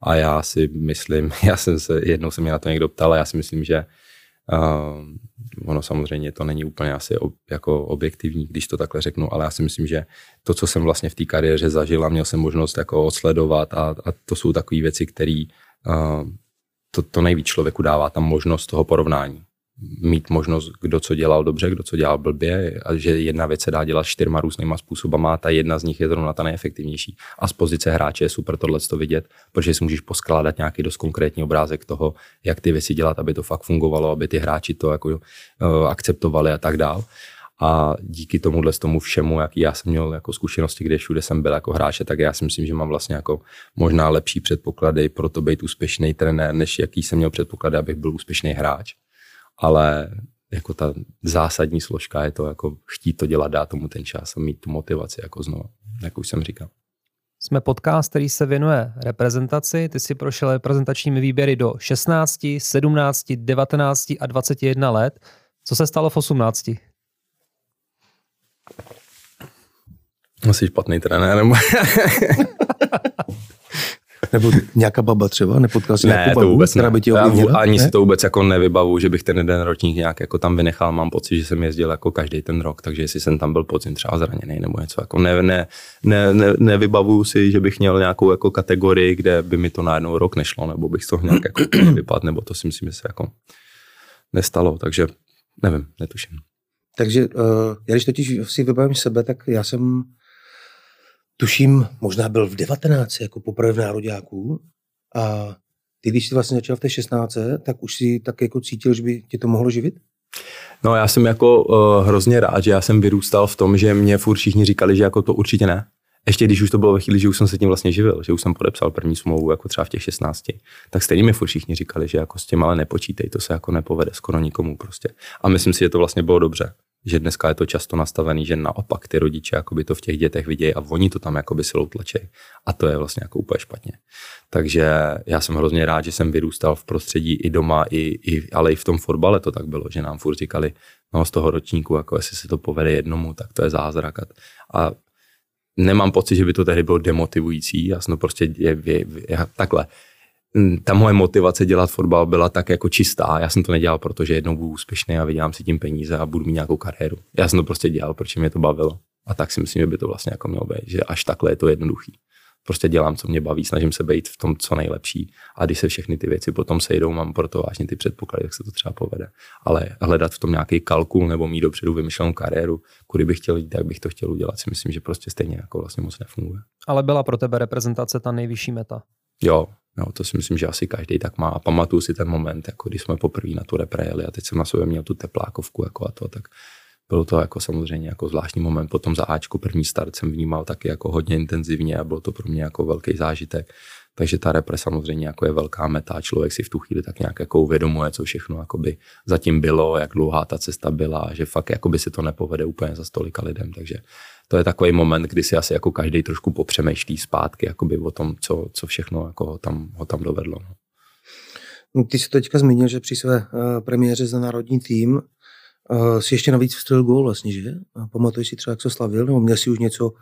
A já si myslím, *laughs* já jsem se, jednou se mě na to někdo ptal, a já si myslím, že uh, ono samozřejmě to není úplně asi ob, jako objektivní, když to takhle řeknu, ale já si myslím, že to, co jsem vlastně v té kariéře zažil a měl jsem možnost jako odsledovat a, a to jsou takové věci, které uh, to, to nejvíc člověku dává tam možnost toho porovnání. Mít možnost, kdo co dělal dobře, kdo co dělal blbě, a že jedna věc se dá dělat čtyřma různýma způsobama a ta jedna z nich je zrovna ta nejefektivnější. A z pozice hráče je super tohle to vidět, protože si můžeš poskládat nějaký dost konkrétní obrázek toho, jak ty věci dělat, aby to fakt fungovalo, aby ty hráči to jako uh, akceptovali a tak dál. A díky tomuhle tomu všemu, jaký já jsem měl jako zkušenosti, kde všude jsem byl jako hráče, tak já si myslím, že mám vlastně jako možná lepší předpoklady pro to být úspěšný trenér, než jaký jsem měl předpoklady, abych byl úspěšný hráč. Ale jako ta zásadní složka je to jako chtít to dělat, dát tomu ten čas a mít tu motivaci jako znovu, jak už jsem říkal. Jsme podcast, který se věnuje reprezentaci. Ty si prošel reprezentačními výběry do 16, 17, 19 a 21 let. Co se stalo v 18? Jsi špatný trenér, nebo... *laughs* Nebo nějaká baba třeba, nepotkal jsi ne, nějakou to babu, vůbec která by tě ovlivnila? ani Ne? si to vůbec jako nevybavu, že bych ten jeden ročník nějak jako tam vynechal. Mám pocit, že jsem jezdil jako každý ten rok, takže jestli jsem tam byl podzim třeba zraněný nebo něco, jako ne, ne, ne, ne, nevybavuju si, že bych měl nějakou jako kategorii, kde by mi to najednou rok nešlo, nebo bych toho nějak jako *clears throat* vypadl, nebo to si myslím, že se jako nestalo, takže nevím, netuším. Takže uh, já když totiž si vybavím sebe, tak já jsem tuším, možná byl v 19 jako poprvé v nároďáků a ty, když jsi vlastně začal v té 16, tak už si tak jako cítil, že by tě to mohlo živit? No já jsem jako uh, hrozně rád, že já jsem vyrůstal v tom, že mě furt všichni říkali, že jako to určitě ne. Ještě když už to bylo ve chvíli, že už jsem se tím vlastně živil, že už jsem podepsal první smlouvu jako třeba v těch 16, tak stejně mi furt všichni říkali, že jako s tím ale nepočítej, to se jako nepovede skoro nikomu prostě. A myslím si, že to vlastně bylo dobře, že dneska je to často nastavený, že naopak ty rodiče jakoby to v těch dětech vidějí a oni to tam jakoby silou tlačí. A to je vlastně jako úplně špatně. Takže já jsem hrozně rád, že jsem vyrůstal v prostředí i doma, i, i, ale i v tom fotbale to tak bylo, že nám furt říkali, no z toho ročníku, jako jestli se to povede jednomu, tak to je zázrak. A, nemám pocit, že by to tehdy bylo demotivující. To prostě je, je, je, takhle. Mm, Ta moje motivace dělat fotbal byla tak jako čistá. Já jsem to nedělal, protože jednou budu úspěšný a vydělám si tím peníze a budu mít nějakou kariéru. Já jsem to prostě dělal, protože mě to bavilo. A tak si myslím, že by to vlastně jako mělo být, že až takhle je to jednoduchý. Prostě dělám, co mě baví, snažím se být v tom, co nejlepší. A když se všechny ty věci potom sejdou, mám proto vážně ty předpoklady, jak se to třeba povede. Ale hledat v tom nějaký kalkul nebo mít dopředu vymyšlenou kariéru, kudy bych chtěl jít, tak bych to chtěl udělat, si myslím, že prostě stejně jako vlastně moc nefunguje. Ale byla pro tebe reprezentace ta nejvyšší meta. Jo, jo, to si myslím, že asi každý tak má. A pamatuju si ten moment, jako když jsme poprvé na tu repre jeli a teď jsem na sobě měl tu teplákovku jako a to, tak bylo to jako samozřejmě jako zvláštní moment. Potom za Ačku první start jsem vnímal taky jako hodně intenzivně a bylo to pro mě jako velký zážitek. Takže ta repre samozřejmě jako je velká meta, člověk si v tu chvíli tak nějak jako uvědomuje, co všechno jakoby zatím bylo, jak dlouhá ta cesta byla, že fakt jakoby si to nepovede úplně za stolika lidem, takže to je takový moment, kdy si asi jako každý trošku popřemýšlí zpátky jakoby o tom, co, co všechno jako ho, tam, ho tam dovedlo. No. no ty jsi teďka zmínil, že při své uh, premiéře za národní tým uh, si ještě navíc vstřelil gól vlastně, že? Pamatuješ si třeba, jak se slavil, nebo měl si už něco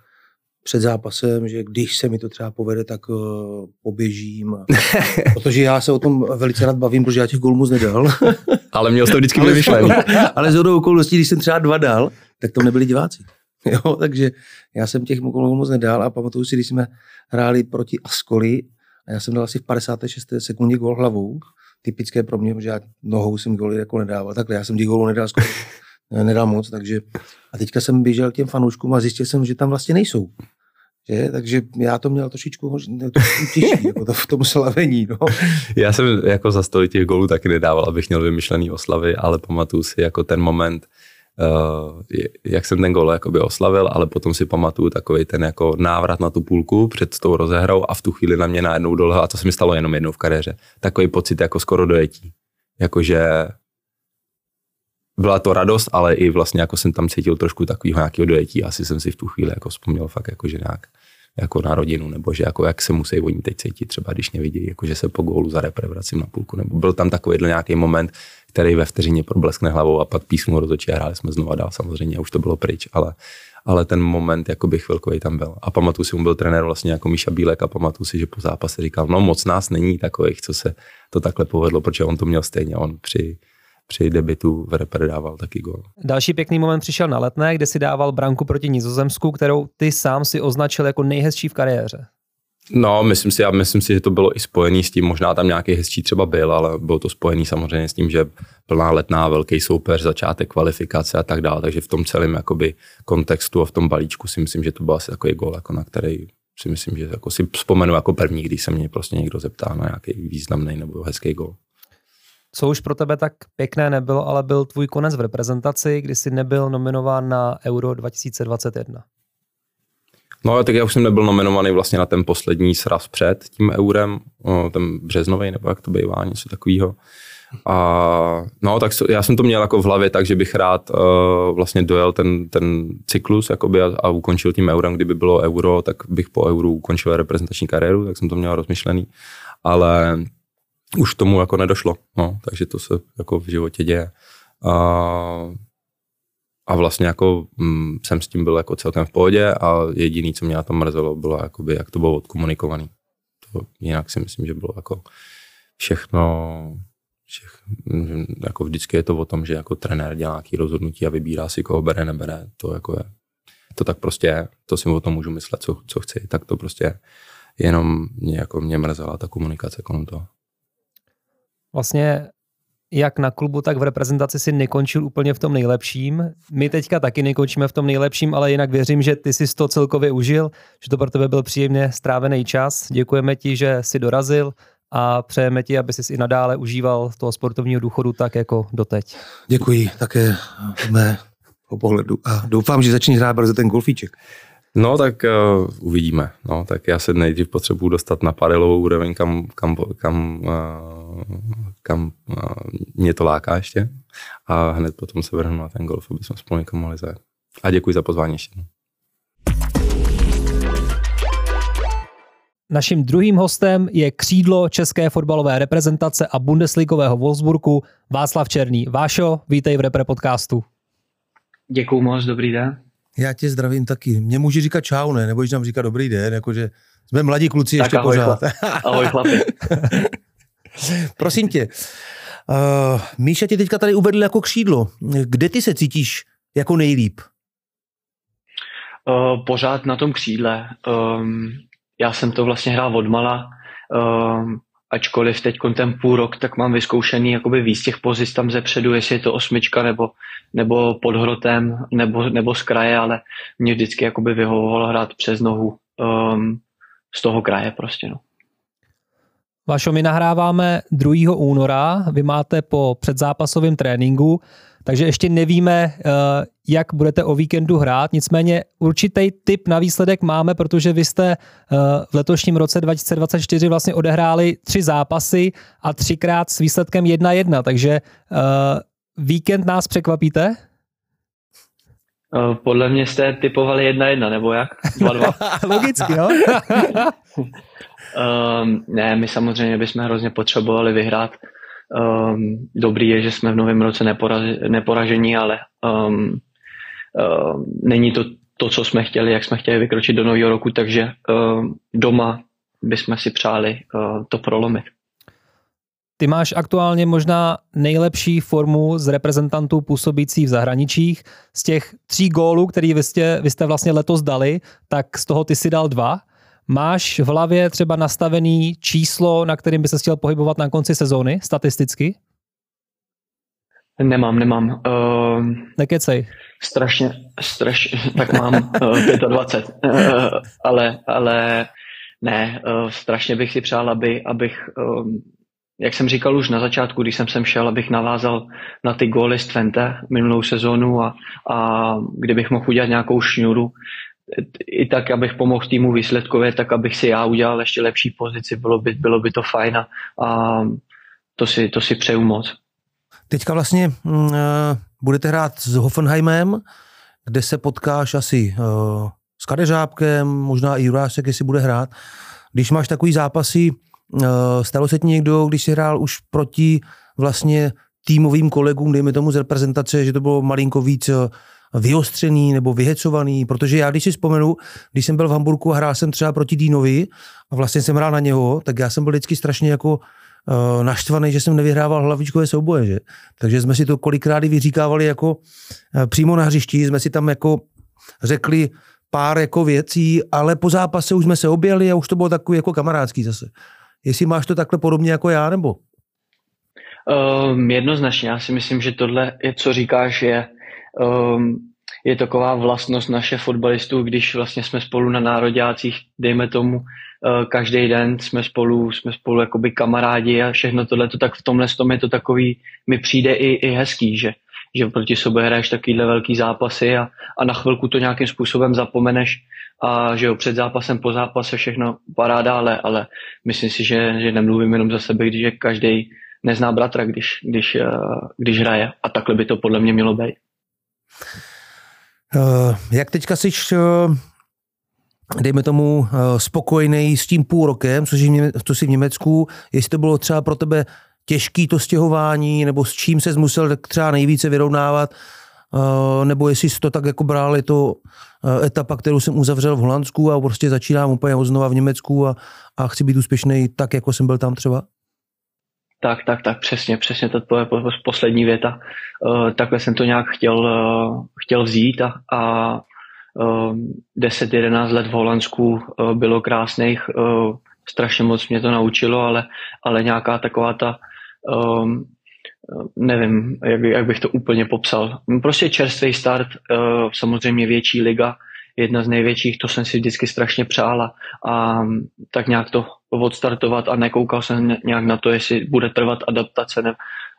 před zápasem, že když se mi to třeba povede, tak uh, poběžím. *laughs* Protože já se o tom velice rád bavím, protože já těch gólů moc nedal. *laughs* ale měl to vždycky vymyšlený. *laughs* ale z okolností, když jsem třeba dva dal, tak to nebyli diváci. *laughs* Jo, takže já jsem těch gólů moc nedal a pamatuju si, když jsme hráli proti Ascoli a já jsem dal asi v 56. sekundě gól hlavou, typické pro mě, protože já nohou jsem góly jako nedával. Takhle já jsem těch gólů nedal skoro, *laughs* nedal moc, takže a teďka jsem běžel k těm fanouškům a zjistil jsem, že tam vlastně nejsou. Že? Takže já to měl trošičku, trošičku těžší, jako to v tom slavení. No. *laughs* Já jsem jako za stolik těch gólů taky nedával, abych měl vymyšlený oslavy, ale pamatuju si jako ten moment, jak jsem ten gól jakoby oslavil, ale potom si pamatuju takový ten jako návrat na tu půlku před tou rozehrou a v tu chvíli na mě najednou dole, a to se mi stalo jenom jednou v kariéře, takový pocit jako skoro dojetí. Jakože byla to radost, ale i vlastně jako jsem tam cítil trošku takového nějakého dojetí. Asi jsem si v tu chvíli jako vzpomněl fakt jako, že nějak jako na rodinu, nebo že jako jak se musí oni teď cítit, třeba když mě vidí, jako že se po gólu za repre vracím na půlku, nebo byl tam takový nějaký moment, který ve vteřině probleskne hlavou a pak písmu rozhodčí a hráli jsme znova dál, samozřejmě, už to bylo pryč, ale, ale ten moment jakoby chvilkový tam byl. A pamatuju si, mu byl trenér vlastně jako Míša Bílek a pamatuju si, že po zápase říkal, no moc nás není takových, co se to takhle povedlo, protože on to měl stejně, on při při debitu v repre dával taky gol. Další pěkný moment přišel na letné, kde si dával branku proti Nizozemsku, kterou ty sám si označil jako nejhezčí v kariéře. No, myslím si, já myslím si, že to bylo i spojený s tím, možná tam nějaký hezčí třeba byl, ale bylo to spojený samozřejmě s tím, že plná letná, velký soupeř, začátek kvalifikace a tak dále, takže v tom celém jakoby kontextu a v tom balíčku si myslím, že to byl asi takový gol, jako na který si myslím, že jako si vzpomenu jako první, když se mě prostě někdo zeptá na nějaký významný nebo hezký gol co už pro tebe tak pěkné nebylo, ale byl tvůj konec v reprezentaci, kdy jsi nebyl nominován na Euro 2021. No, tak já už jsem nebyl nominovaný vlastně na ten poslední sraz před tím eurem, ten březnový, nebo jak to bývá, něco takového. A no, tak já jsem to měl jako v hlavě tak, že bych rád uh, vlastně dojel ten, ten cyklus jakoby a, a ukončil tím eurem, kdyby bylo euro, tak bych po euru ukončil reprezentační kariéru, tak jsem to měl rozmyšlený. Ale už tomu jako nedošlo, no, takže to se jako v životě děje. A, a vlastně jako mm, jsem s tím byl jako celkem v pohodě a jediný, co mě tom mrzelo, bylo jakoby, jak to bylo odkomunikovaný. To jinak si myslím, že bylo jako všechno, všech, jako vždycky je to o tom, že jako trenér dělá nějaký rozhodnutí a vybírá si, koho bere, nebere. To jako je, to tak prostě je. To si o tom můžu myslet, co, co chci. Tak to prostě je. Jenom mě, jako mě mrzela ta komunikace kolem toho vlastně jak na klubu, tak v reprezentaci si nekončil úplně v tom nejlepším. My teďka taky nekončíme v tom nejlepším, ale jinak věřím, že ty jsi to celkově užil, že to pro tebe byl příjemně strávený čas. Děkujeme ti, že jsi dorazil a přejeme ti, aby jsi i nadále užíval toho sportovního důchodu tak jako doteď. Děkuji také mé pohledu a doufám, že začne hrát brzo ten golfíček. No, tak uh, uvidíme. No, tak já se nejdřív potřebuji dostat na padelovou úroveň, kam, kam, kam, uh, kam mě to láká ještě. A hned potom se vrhnu na ten golf, aby jsme spolu někam mohli zajet. A děkuji za pozvání ještě. Naším druhým hostem je křídlo české fotbalové reprezentace a Bundesligového Wolfsburgu Václav Černý. Vášo, vítej v Repre podcastu. Děkuji moc, dobrý den. Já tě zdravím taky. Mě může říkat čau, ne? Nebo nám říká dobrý den, jakože jsme mladí kluci tak ještě ahoj, pořád. ahoj chlapi. *laughs* *laughs* Prosím tě, uh, Míša tě teďka tady uvedl jako křídlo. Kde ty se cítíš jako nejlíp? Uh, pořád na tom křídle. Um, já jsem to vlastně hrál odmala. Um, ačkoliv teď ten půl rok, tak mám vyzkoušený jakoby víc těch pozic tam ze předu, jestli je to osmička nebo, nebo pod hrotem nebo, nebo z kraje, ale mě vždycky jakoby vyhovovalo hrát přes nohu um, z toho kraje prostě. No. Vašo, my nahráváme 2. února, vy máte po předzápasovém tréninku, takže ještě nevíme, eh, jak budete o víkendu hrát, nicméně určitý tip na výsledek máme, protože vy jste eh, v letošním roce 2024 vlastně odehráli tři zápasy a třikrát s výsledkem 1-1, takže eh, víkend nás překvapíte? Podle mě jste typovali jedna jedna, nebo jak? Dva, dva. *laughs* Logicky, jo? *laughs* um, ne, my samozřejmě bychom hrozně potřebovali vyhrát. Um, dobrý je, že jsme v novém roce neporaž, neporažení, ale um, um, není to to, co jsme chtěli, jak jsme chtěli vykročit do nového roku, takže um, doma bychom si přáli uh, to prolomit. Ty máš aktuálně možná nejlepší formu z reprezentantů působících v zahraničích. Z těch tří gólů, který vy jste, vy jste vlastně letos dali, tak z toho ty si dal dva. Máš v hlavě třeba nastavený číslo, na kterým by se chtěl pohybovat na konci sezóny, statisticky? Nemám, nemám. Uh, Nekecej. Strašně, strašně, tak mám uh, 25, uh, ale, ale ne, uh, strašně bych si přál, aby, abych um, jak jsem říkal už na začátku, když jsem sem šel, abych navázal na ty góly z Twente minulou sezónu a, a kdybych mohl udělat nějakou šňůru, i tak, abych pomohl týmu výsledkově, tak abych si já udělal ještě lepší pozici, bylo by, bylo by to fajn a, to, si, to si přeju moc. Teďka vlastně uh, budete hrát s Hoffenheimem, kde se potkáš asi uh, s Kadeřábkem, možná i Jurásek, jestli bude hrát. Když máš takový zápasy, Eh, stalo se ti někdo, když jsi hrál už proti vlastně týmovým kolegům, dejme tomu z reprezentace, že to bylo malinko víc vyostřený nebo vyhecovaný, protože já, když si vzpomenu, když jsem byl v Hamburgu a hrál jsem třeba proti Dínovi a vlastně jsem hrál na něho, tak já jsem byl vždycky strašně jako uh, naštvaný, že jsem nevyhrával hlavičkové souboje, že? Takže jsme si to kolikrát i vyříkávali jako uh, přímo na hřišti, jsme si tam jako řekli pár jako věcí, ale po zápase už jsme se objeli a už to bylo takový jako kamarádský zase. Jestli máš to takhle podobně jako já, nebo? Um, jednoznačně, já si myslím, že tohle, je, co říkáš, je, um, je taková vlastnost naše fotbalistů, když vlastně jsme spolu na nároďácích, dejme tomu, uh, každý den jsme spolu, jsme spolu jakoby kamarádi a všechno tohle, tak v tomhle tom je to takový, mi přijde i, i hezký, že, že proti sobě hraješ takovýhle velký zápasy a, a na chvilku to nějakým způsobem zapomeneš a že jo, před zápasem, po zápase všechno paráda, ale, ale myslím si, že, že nemluvím jenom za sebe, když každý nezná bratra, když, když, eh, když hraje a takhle by to podle mě mělo být. Uh, jak teďka jsi, uh, dejme tomu, uh, spokojený s tím půl rokem, co jsi v Německu, jestli to bylo třeba pro tebe těžký to stěhování, nebo s čím se musel třeba nejvíce vyrovnávat, nebo jestli jsi to tak jako bral, je to Eh, etapa, kterou jsem uzavřel v Holandsku a prostě začínám úplně znova v Německu a, a chci být úspěšný tak, jako jsem byl tam třeba? Tak, tak, tak, přesně, přesně, to je poslední věta. Uh, takhle jsem to nějak chtěl, uh, chtěl vzít a, a uh, 10-11 let v Holandsku uh, bylo krásných, strašně moc mě to naučilo, ale, ale nějaká taková ta um, nevím, jak, jak bych to úplně popsal. Prostě čerstvý start, eh, samozřejmě větší liga, jedna z největších, to jsem si vždycky strašně přála a tak nějak to odstartovat a nekoukal jsem nějak na to, jestli bude trvat adaptace ne,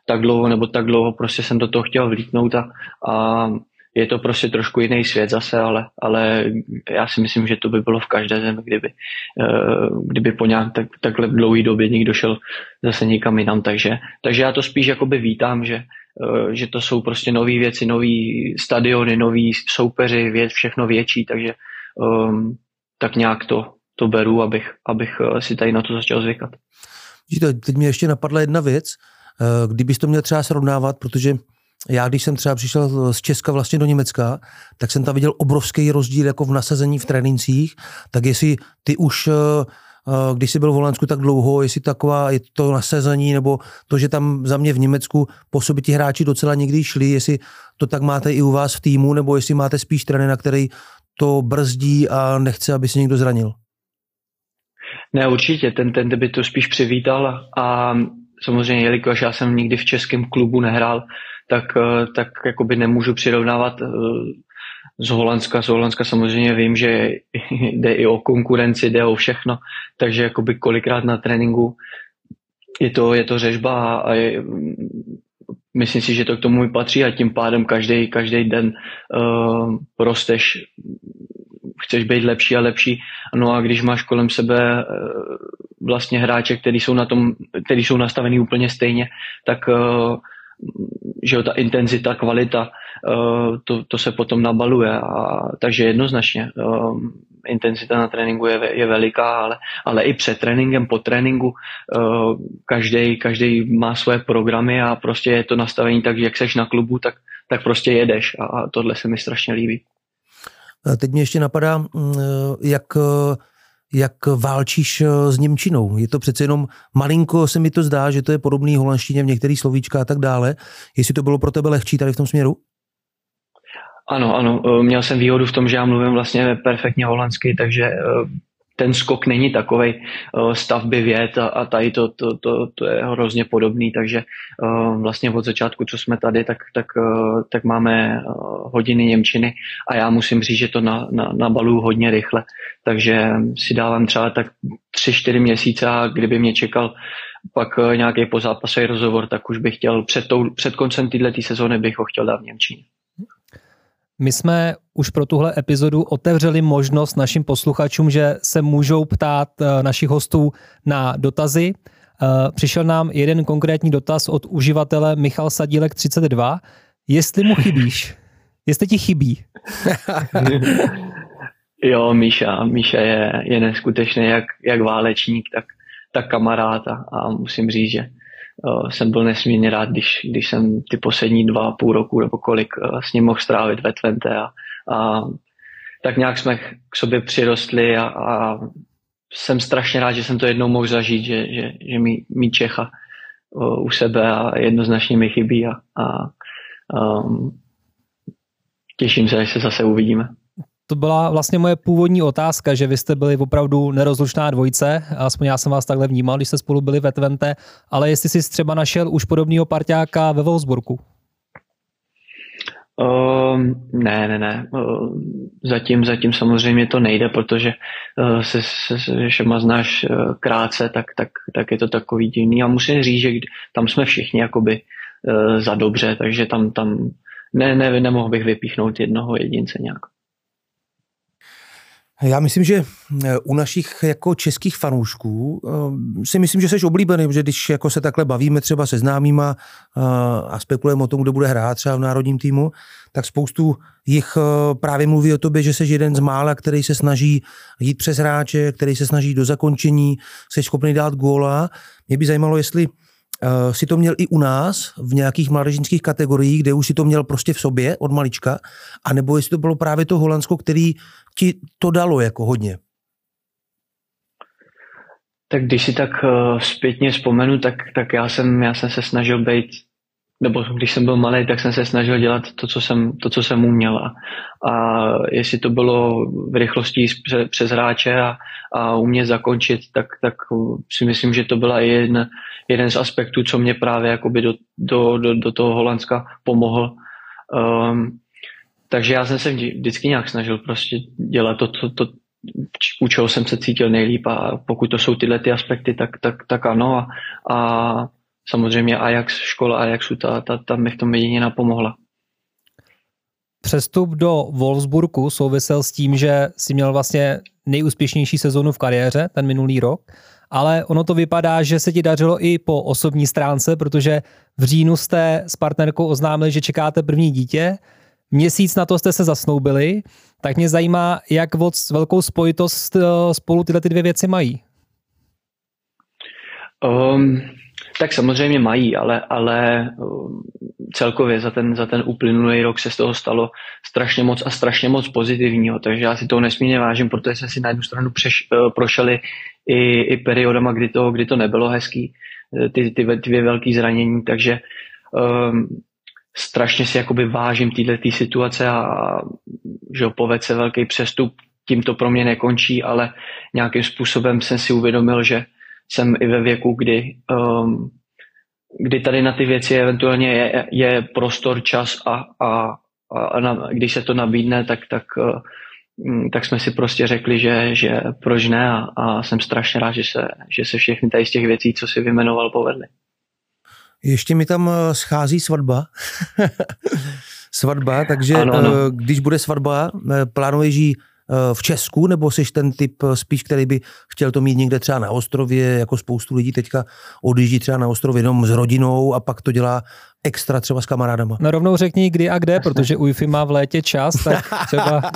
tak dlouho nebo tak dlouho, prostě jsem do toho chtěl vlítnout a, a je to prostě trošku jiný svět zase, ale, ale já si myslím, že to by bylo v každé zemi, kdyby, eh, kdyby po nějak tak, takhle dlouhé době někdo šel zase někam jinam. Takže, takže já to spíš jakoby vítám, že, eh, že to jsou prostě nové věci, nové stadiony, noví soupeři, věc, všechno větší, takže um, tak nějak to, to beru, abych, abych eh, si tady na to začal zvykat. Teď mě ještě napadla jedna věc, kdybys to měl třeba srovnávat, protože já, když jsem třeba přišel z Česka vlastně do Německa, tak jsem tam viděl obrovský rozdíl jako v nasazení v trénincích, tak jestli ty už eh, eh, když jsi byl v Holandsku tak dlouho, jestli taková je to nasazení, nebo to, že tam za mě v Německu po sobě ti hráči docela někdy šli, jestli to tak máte i u vás v týmu, nebo jestli máte spíš trenéra, který to brzdí a nechce, aby se někdo zranil. Ne, určitě, ten, ten by to spíš přivítal a samozřejmě, jelikož já jsem nikdy v českém klubu nehrál, tak, eh, tak jakoby nemůžu přirovnávat eh, z Holandska. Z Holandska samozřejmě vím, že *laughs* jde i o konkurenci, jde o všechno, takže jakoby kolikrát na tréninku je to, je to řežba a je, myslím si, že to k tomu i patří a tím pádem každý, každý den uh, rosteš, chceš být lepší a lepší. No a když máš kolem sebe uh, vlastně hráče, který jsou, na tom, jsou nastavený úplně stejně, tak uh, že jo, ta intenzita, kvalita to, to se potom nabaluje. A, takže jednoznačně intenzita na tréninku je, je veliká, ale, ale i před tréninkem, po tréninku každý, každý má svoje programy a prostě je to nastavení tak, jak seš na klubu, tak, tak prostě jedeš a tohle se mi strašně líbí. Teď mě ještě napadá, mm, jak jak válčíš s Němčinou. Je to přece jenom malinko, se mi to zdá, že to je podobný holandštině v některých slovíčkách a tak dále. Jestli to bylo pro tebe lehčí tady v tom směru? Ano, ano. Měl jsem výhodu v tom, že já mluvím vlastně perfektně holandsky, takže ten skok není takový uh, stavby věd a, a tady to, to, to, to je hrozně podobný, takže uh, vlastně od začátku, co jsme tady, tak, tak, uh, tak máme hodiny Němčiny a já musím říct, že to na, na, na balu hodně rychle, takže si dávám třeba tak tři, čtyři měsíce a kdyby mě čekal pak nějaký pozápasový rozhovor, tak už bych chtěl před, tou, před koncem této sezóny bych ho chtěl dát v Němčině. My jsme už pro tuhle epizodu otevřeli možnost našim posluchačům, že se můžou ptát eh, našich hostů na dotazy. Eh, přišel nám jeden konkrétní dotaz od uživatele Michal Sadílek 32. Jestli mu chybíš? Jestli ti chybí? *laughs* jo, Míša. Míša je, je neskutečný jak, jak válečník, tak, tak kamarád a, musím říct, že jsem byl nesmírně rád, když, když jsem ty poslední dva půl roku nebo kolik uh, s ním mohl strávit ve Twente a, a tak nějak jsme k sobě přirostli a, a jsem strašně rád, že jsem to jednou mohl zažít, že, že, že mi, mi Čecha uh, u sebe a jednoznačně mi chybí a, a um, těším se, až se zase uvidíme to byla vlastně moje původní otázka, že vy jste byli opravdu nerozlučná dvojice, aspoň já jsem vás takhle vnímal, když jste spolu byli ve Twente, ale jestli jsi třeba našel už podobného parťáka ve Wolfsburgu? Uh, ne, ne, ne. Uh, zatím, zatím samozřejmě to nejde, protože uh, se, se, se všema znáš uh, krátce, tak, tak, tak je to takový divný. A musím říct, že tam jsme všichni jakoby uh, za dobře, takže tam, tam ne, ne, nemohl bych vypíchnout jednoho jedince nějak. Já myslím, že eh, u našich jako českých fanoušků eh, si myslím, že jsi oblíbený, že když jako se takhle bavíme třeba se známýma eh, a spekulujeme o tom, kdo bude hrát třeba v národním týmu, tak spoustu jich právě mluví o tobě, že jsi jeden z mála, který se snaží jít přes hráče, který se snaží do zakončení, jsi schopný dát góla. Mě by zajímalo, jestli si to měl i u nás v nějakých mládežnických kategoriích, kde už si to měl prostě v sobě od malička, anebo jestli to bylo právě to Holandsko, který ti to dalo jako hodně? Tak když si tak uh, zpětně vzpomenu, tak, tak já, jsem, já jsem se snažil být, nebo když jsem byl malý, tak jsem se snažil dělat to, co jsem, to, co jsem uměl. A, a jestli to bylo v rychlosti přes, přes hráče a, a umět zakončit, tak, tak si myslím, že to byla jeden, jeden z aspektů, co mě právě do, do, do, do toho Holandska pomohl. Um, takže já jsem se vždycky nějak snažil prostě dělat to, to, to u čeho jsem se cítil nejlíp a pokud to jsou tyhle ty aspekty, tak, tak, tak ano a, a samozřejmě Ajax, škola Ajaxu, ta, ta, ta mi v tom jedině napomohla. Přestup do Wolfsburgu souvisel s tím, že si měl vlastně nejúspěšnější sezonu v kariéře ten minulý rok, ale ono to vypadá, že se ti dařilo i po osobní stránce, protože v říjnu jste s partnerkou oznámili, že čekáte první dítě, Měsíc na to jste se zasnoubili, tak mě zajímá, jak moc velkou spojitost eh, spolu tyhle ty dvě věci mají. Um, tak samozřejmě mají, ale, ale um, celkově za ten, za ten uplynulý rok se z toho stalo strašně moc a strašně moc pozitivního, takže já si toho nesmírně vážím, protože jsme si na jednu stranu přeš, uh, prošeli i, i periodama, kdy to, kdy to nebylo hezký, eh, ty, ty dvě velké zranění, takže um, strašně si jakoby vážím této tý situace a že poved se velký přestup, tím to pro mě nekončí, ale nějakým způsobem jsem si uvědomil, že jsem i ve věku, kdy, um, kdy tady na ty věci eventuálně je, je prostor, čas a, a, a na, když se to nabídne, tak, tak, uh, tak jsme si prostě řekli, že, že proč ne a, a jsem strašně rád, že se, že se všechny tady z těch věcí, co si vymenoval, povedly. Ještě mi tam eh, schází svatba. *laughs* svatba, takže ano, ano. Eh, když bude svatba, eh, plánuješ ji v Česku, nebo jsi ten typ spíš, který by chtěl to mít někde třeba na ostrově, jako spoustu lidí teďka odjíždí třeba na ostrově jenom s rodinou a pak to dělá extra třeba s kamarádama? No rovnou řekni kdy a kde, protože *laughs* UIFI má v létě čas, tak třeba... *laughs*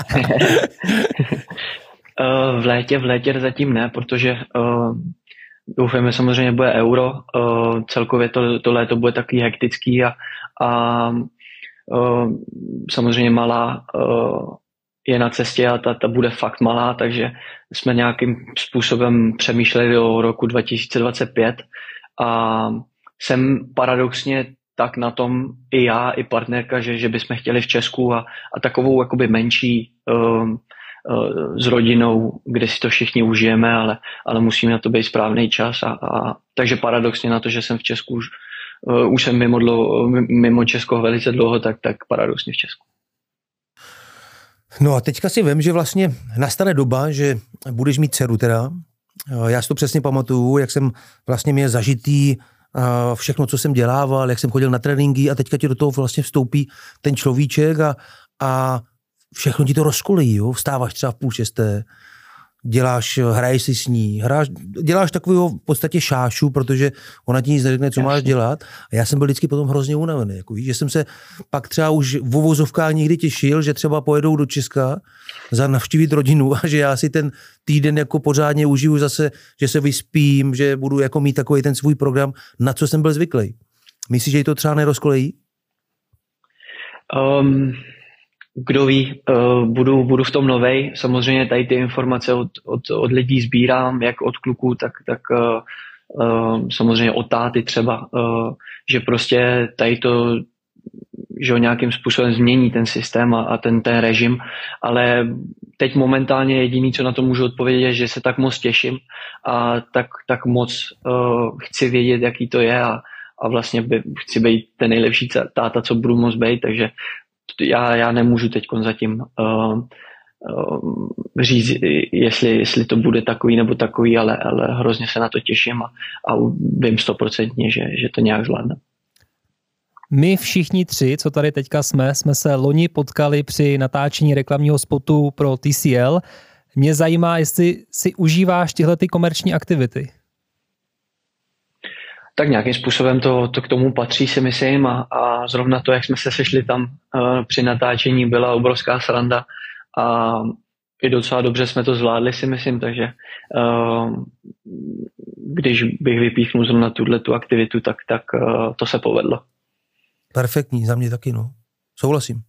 v létě, v létě zatím ne, protože doufáme samozřejmě bude euro, uh, celkově to, to léto bude takový hektický a, a uh, samozřejmě malá uh, je na cestě a ta, ta bude fakt malá, takže jsme nějakým způsobem přemýšleli o roku 2025 a jsem paradoxně tak na tom i já, i partnerka, že, že bychom chtěli v Česku a, a takovou jakoby menší uh, s rodinou, kde si to všichni užijeme, ale, ale musíme na to být správný čas. A, a, takže paradoxně na to, že jsem v Česku už, uh, už jsem mimo, dlouho, mimo Česko velice dlouho, tak, tak paradoxně v Česku. No a teďka si vím, že vlastně nastane doba, že budeš mít dceru teda. Já si to přesně pamatuju, jak jsem vlastně měl zažitý všechno, co jsem dělával, jak jsem chodil na tréninky a teďka ti do toho vlastně vstoupí ten človíček a, a všechno ti to rozkolí, jo? vstáváš třeba v půl šesté, děláš, hraješ si s ní, hráš, děláš takového v podstatě šášu, protože ona ti nic neřekne, co Jasně. máš dělat. A já jsem byl vždycky potom hrozně unavený. Jako víš, že jsem se pak třeba už v uvozovkách někdy těšil, že třeba pojedou do Česka za navštívit rodinu a že já si ten týden jako pořádně užiju zase, že se vyspím, že budu jako mít takový ten svůj program, na co jsem byl zvyklý. Myslíš, že to třeba nerozkolejí? Um, kdo ví, uh, budu, budu v tom novej. Samozřejmě tady ty informace od, od, od lidí sbírám, jak od kluků, tak, tak uh, uh, samozřejmě od táty třeba, že prostě tady to že ho nějakým způsobem změní ten systém a, a ten, ten režim, ale teď momentálně jediný, co na to můžu odpovědět, je, že se tak moc těším a tak, tak moc uh, chci vědět, jaký to je a, a vlastně by, chci být ten nejlepší táta, co budu moct být, takže já, já nemůžu teď zatím uh, uh, říct, jestli, jestli to bude takový nebo takový, ale, ale hrozně se na to těším a, a vím stoprocentně, že, že to nějak zvládne. My všichni tři, co tady teďka jsme, jsme se loni potkali při natáčení reklamního spotu pro TCL. Mě zajímá, jestli si užíváš tyhle ty komerční aktivity tak nějakým způsobem to, to k tomu patří, si myslím, a, a zrovna to, jak jsme se sešli tam uh, při natáčení, byla obrovská sranda a i docela dobře jsme to zvládli, si myslím, takže uh, když bych vypíchnul zrovna tuhle tu aktivitu, tak, tak uh, to se povedlo. Perfektní, za mě taky, no. Souhlasím.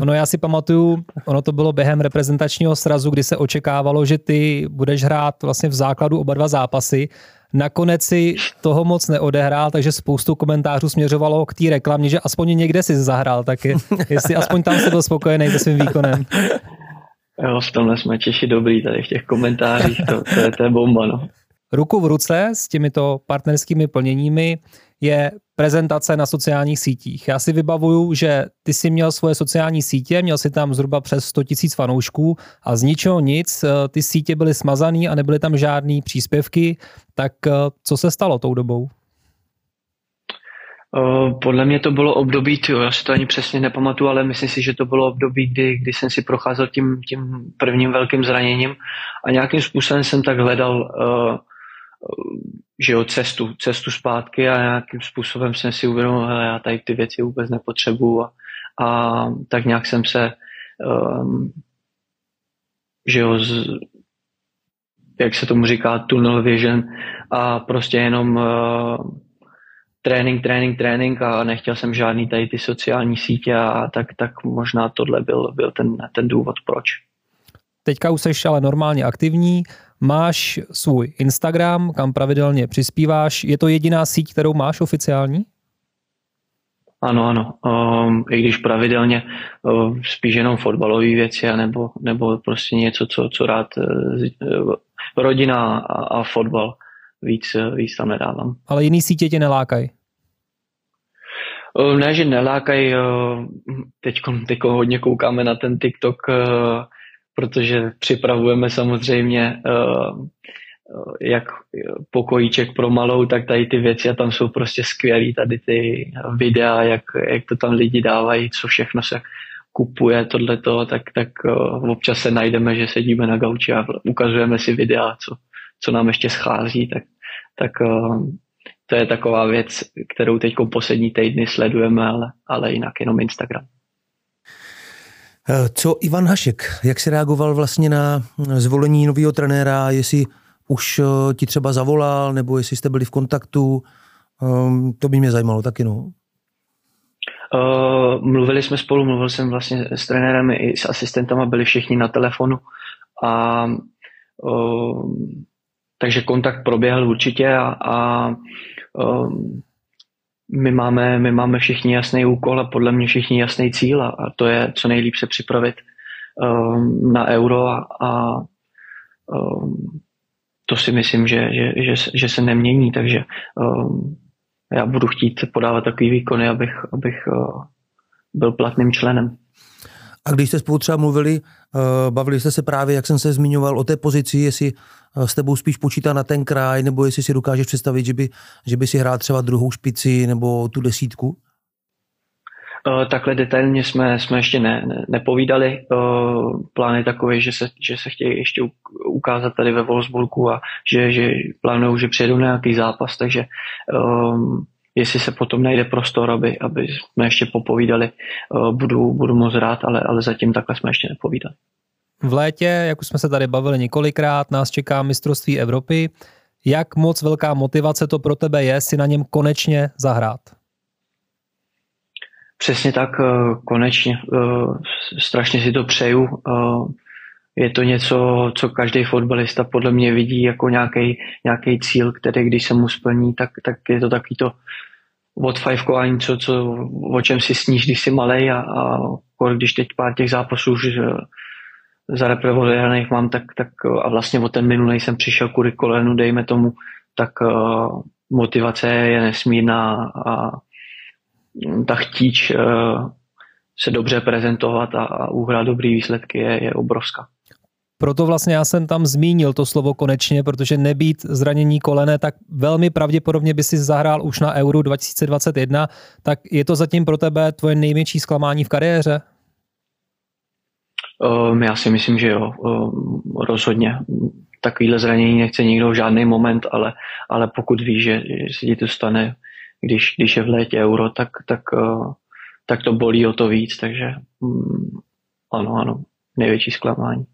Ono já si pamatuju, ono to bylo během reprezentačního srazu, kdy se očekávalo, že ty budeš hrát vlastně v základu oba dva zápasy Nakonec si toho moc neodehrál, takže spoustu komentářů směřovalo k té reklamě, že aspoň někde si zahrál, tak je, jestli aspoň tam se byl spokojený se svým výkonem. Jo, v tomhle jsme Češi dobrý tady v těch komentářích, to, to, je, to je bomba, no. Ruku v ruce s těmito partnerskými plněními je prezentace na sociálních sítích. Já si vybavuju, že ty si měl svoje sociální sítě, měl si tam zhruba přes 100 tisíc fanoušků a z ničeho nic, eh, ty sítě byly smazaný a nebyly tam žádné příspěvky, tak eh, co se stalo tou dobou? Uh, podle mě to bylo období, tyjo, já si to ani přesně nepamatuju, ale myslím si, že to bylo období, kdy, kdy jsem si procházel tím, tím prvním velkým zraněním a nějakým způsobem jsem tak hledal uh, že jo, cestu, cestu zpátky a nějakým způsobem jsem si uvědomil, já tady ty věci vůbec nepotřebuju a, a tak nějak jsem se um, že jo, z, jak se tomu říká, tunnel vision a prostě jenom uh, trénink, trénink, trénink a nechtěl jsem žádný tady ty sociální sítě a tak, tak možná tohle byl, byl ten, ten důvod, proč. Teďka už jsi ale normálně aktivní, máš svůj Instagram, kam pravidelně přispíváš. Je to jediná síť, kterou máš oficiální? Ano, ano. Um, I když pravidelně um, spíš jenom fotbalové věci, nebo, nebo prostě něco, co, co rád uh, rodina a, a fotbal víc, víc tam nedávám. Ale jiný sítě tě nelákají? Um, ne, že nelákají. Uh, teď, teď hodně koukáme na ten TikTok, uh, protože připravujeme samozřejmě uh, jak pokojíček pro malou, tak tady ty věci a tam jsou prostě skvělý tady ty videa, jak, jak to tam lidi dávají, co všechno se kupuje tohleto, tak, tak uh, občas se najdeme, že sedíme na gauči a ukazujeme si videa, co, co nám ještě schází, tak, tak to je taková věc, kterou teď poslední týdny sledujeme, ale, ale jinak jenom Instagram. Co Ivan Hašek, jak se reagoval vlastně na zvolení nového trenéra, jestli už ti třeba zavolal, nebo jestli jste byli v kontaktu, um, to by mě zajímalo taky, no. Mluvili jsme spolu, mluvil jsem vlastně s trenérem i s asistentama, byli všichni na telefonu a uh, takže kontakt proběhl určitě a, a um, my, máme, my máme všichni jasný úkol a podle mě všichni jasný cíl a, to je co nejlíp se připravit um, na euro a, a um, to si myslím, že, že, že, že se nemění, takže um, já budu chtít podávat takový výkony, abych, abych uh, byl platným členem. A když jste spolu třeba mluvili, uh, bavili jste se právě, jak jsem se zmiňoval, o té pozici, jestli uh, s tebou spíš počítá na ten kraj, nebo jestli si dokážeš představit, že by, že by si hrál třeba druhou špici nebo tu desítku? Takhle detailně jsme, jsme ještě ne, ne, nepovídali. Plány takové, že se, že se chtějí ještě ukázat tady ve Wolfsburgu a že, že plánují, že přijedou nějaký zápas, takže um, jestli se potom najde prostor, aby, aby jsme ještě popovídali, uh, budu, budu moc rád, ale, ale zatím takhle jsme ještě nepovídali. V létě, jak už jsme se tady bavili několikrát, nás čeká mistrovství Evropy. Jak moc velká motivace to pro tebe je si na něm konečně zahrát? Přesně tak, uh, konečně. Uh, strašně si to přeju je to něco, co každý fotbalista podle mě vidí jako nějaký cíl, který když se mu splní, tak, tak je to taky to odfajfkování, co, co, o čem si sníš, když jsi malej a, a když teď pár těch zápasů už za reprezentaných mám, tak, tak a vlastně o ten minulý jsem přišel kvůli kolenu, dejme tomu, tak uh, motivace je nesmírná a ta chtíč uh, se dobře prezentovat a, a uhrát dobrý výsledky je, je obrovská. Proto vlastně já jsem tam zmínil to slovo konečně, protože nebýt zranění kolene, tak velmi pravděpodobně by si zahrál už na Euro 2021. Tak je to zatím pro tebe tvoje největší zklamání v kariéře? Um, já si myslím, že jo, um, rozhodně. Takovýhle zranění nechce nikdo v žádný moment, ale, ale pokud víš, že, že se ti to stane, když, když je v létě euro, tak, tak, uh, tak to bolí o to víc, takže um, ano, ano, největší zklamání.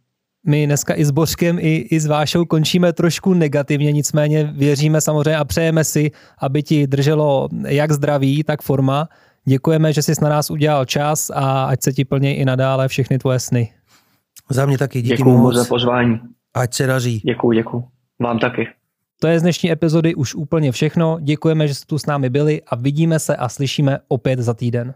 My dneska i s Bořkem, i, i s Vášou končíme trošku negativně, nicméně věříme samozřejmě a přejeme si, aby ti drželo jak zdraví, tak forma. Děkujeme, že jsi na nás udělal čas a ať se ti plně i nadále všechny tvoje sny. Za mě taky, díky Děkuji moc za pozvání. Ať se daří. Děkuji, děkuji. Vám taky. To je z dnešní epizody už úplně všechno. Děkujeme, že jste tu s námi byli a vidíme se a slyšíme opět za týden.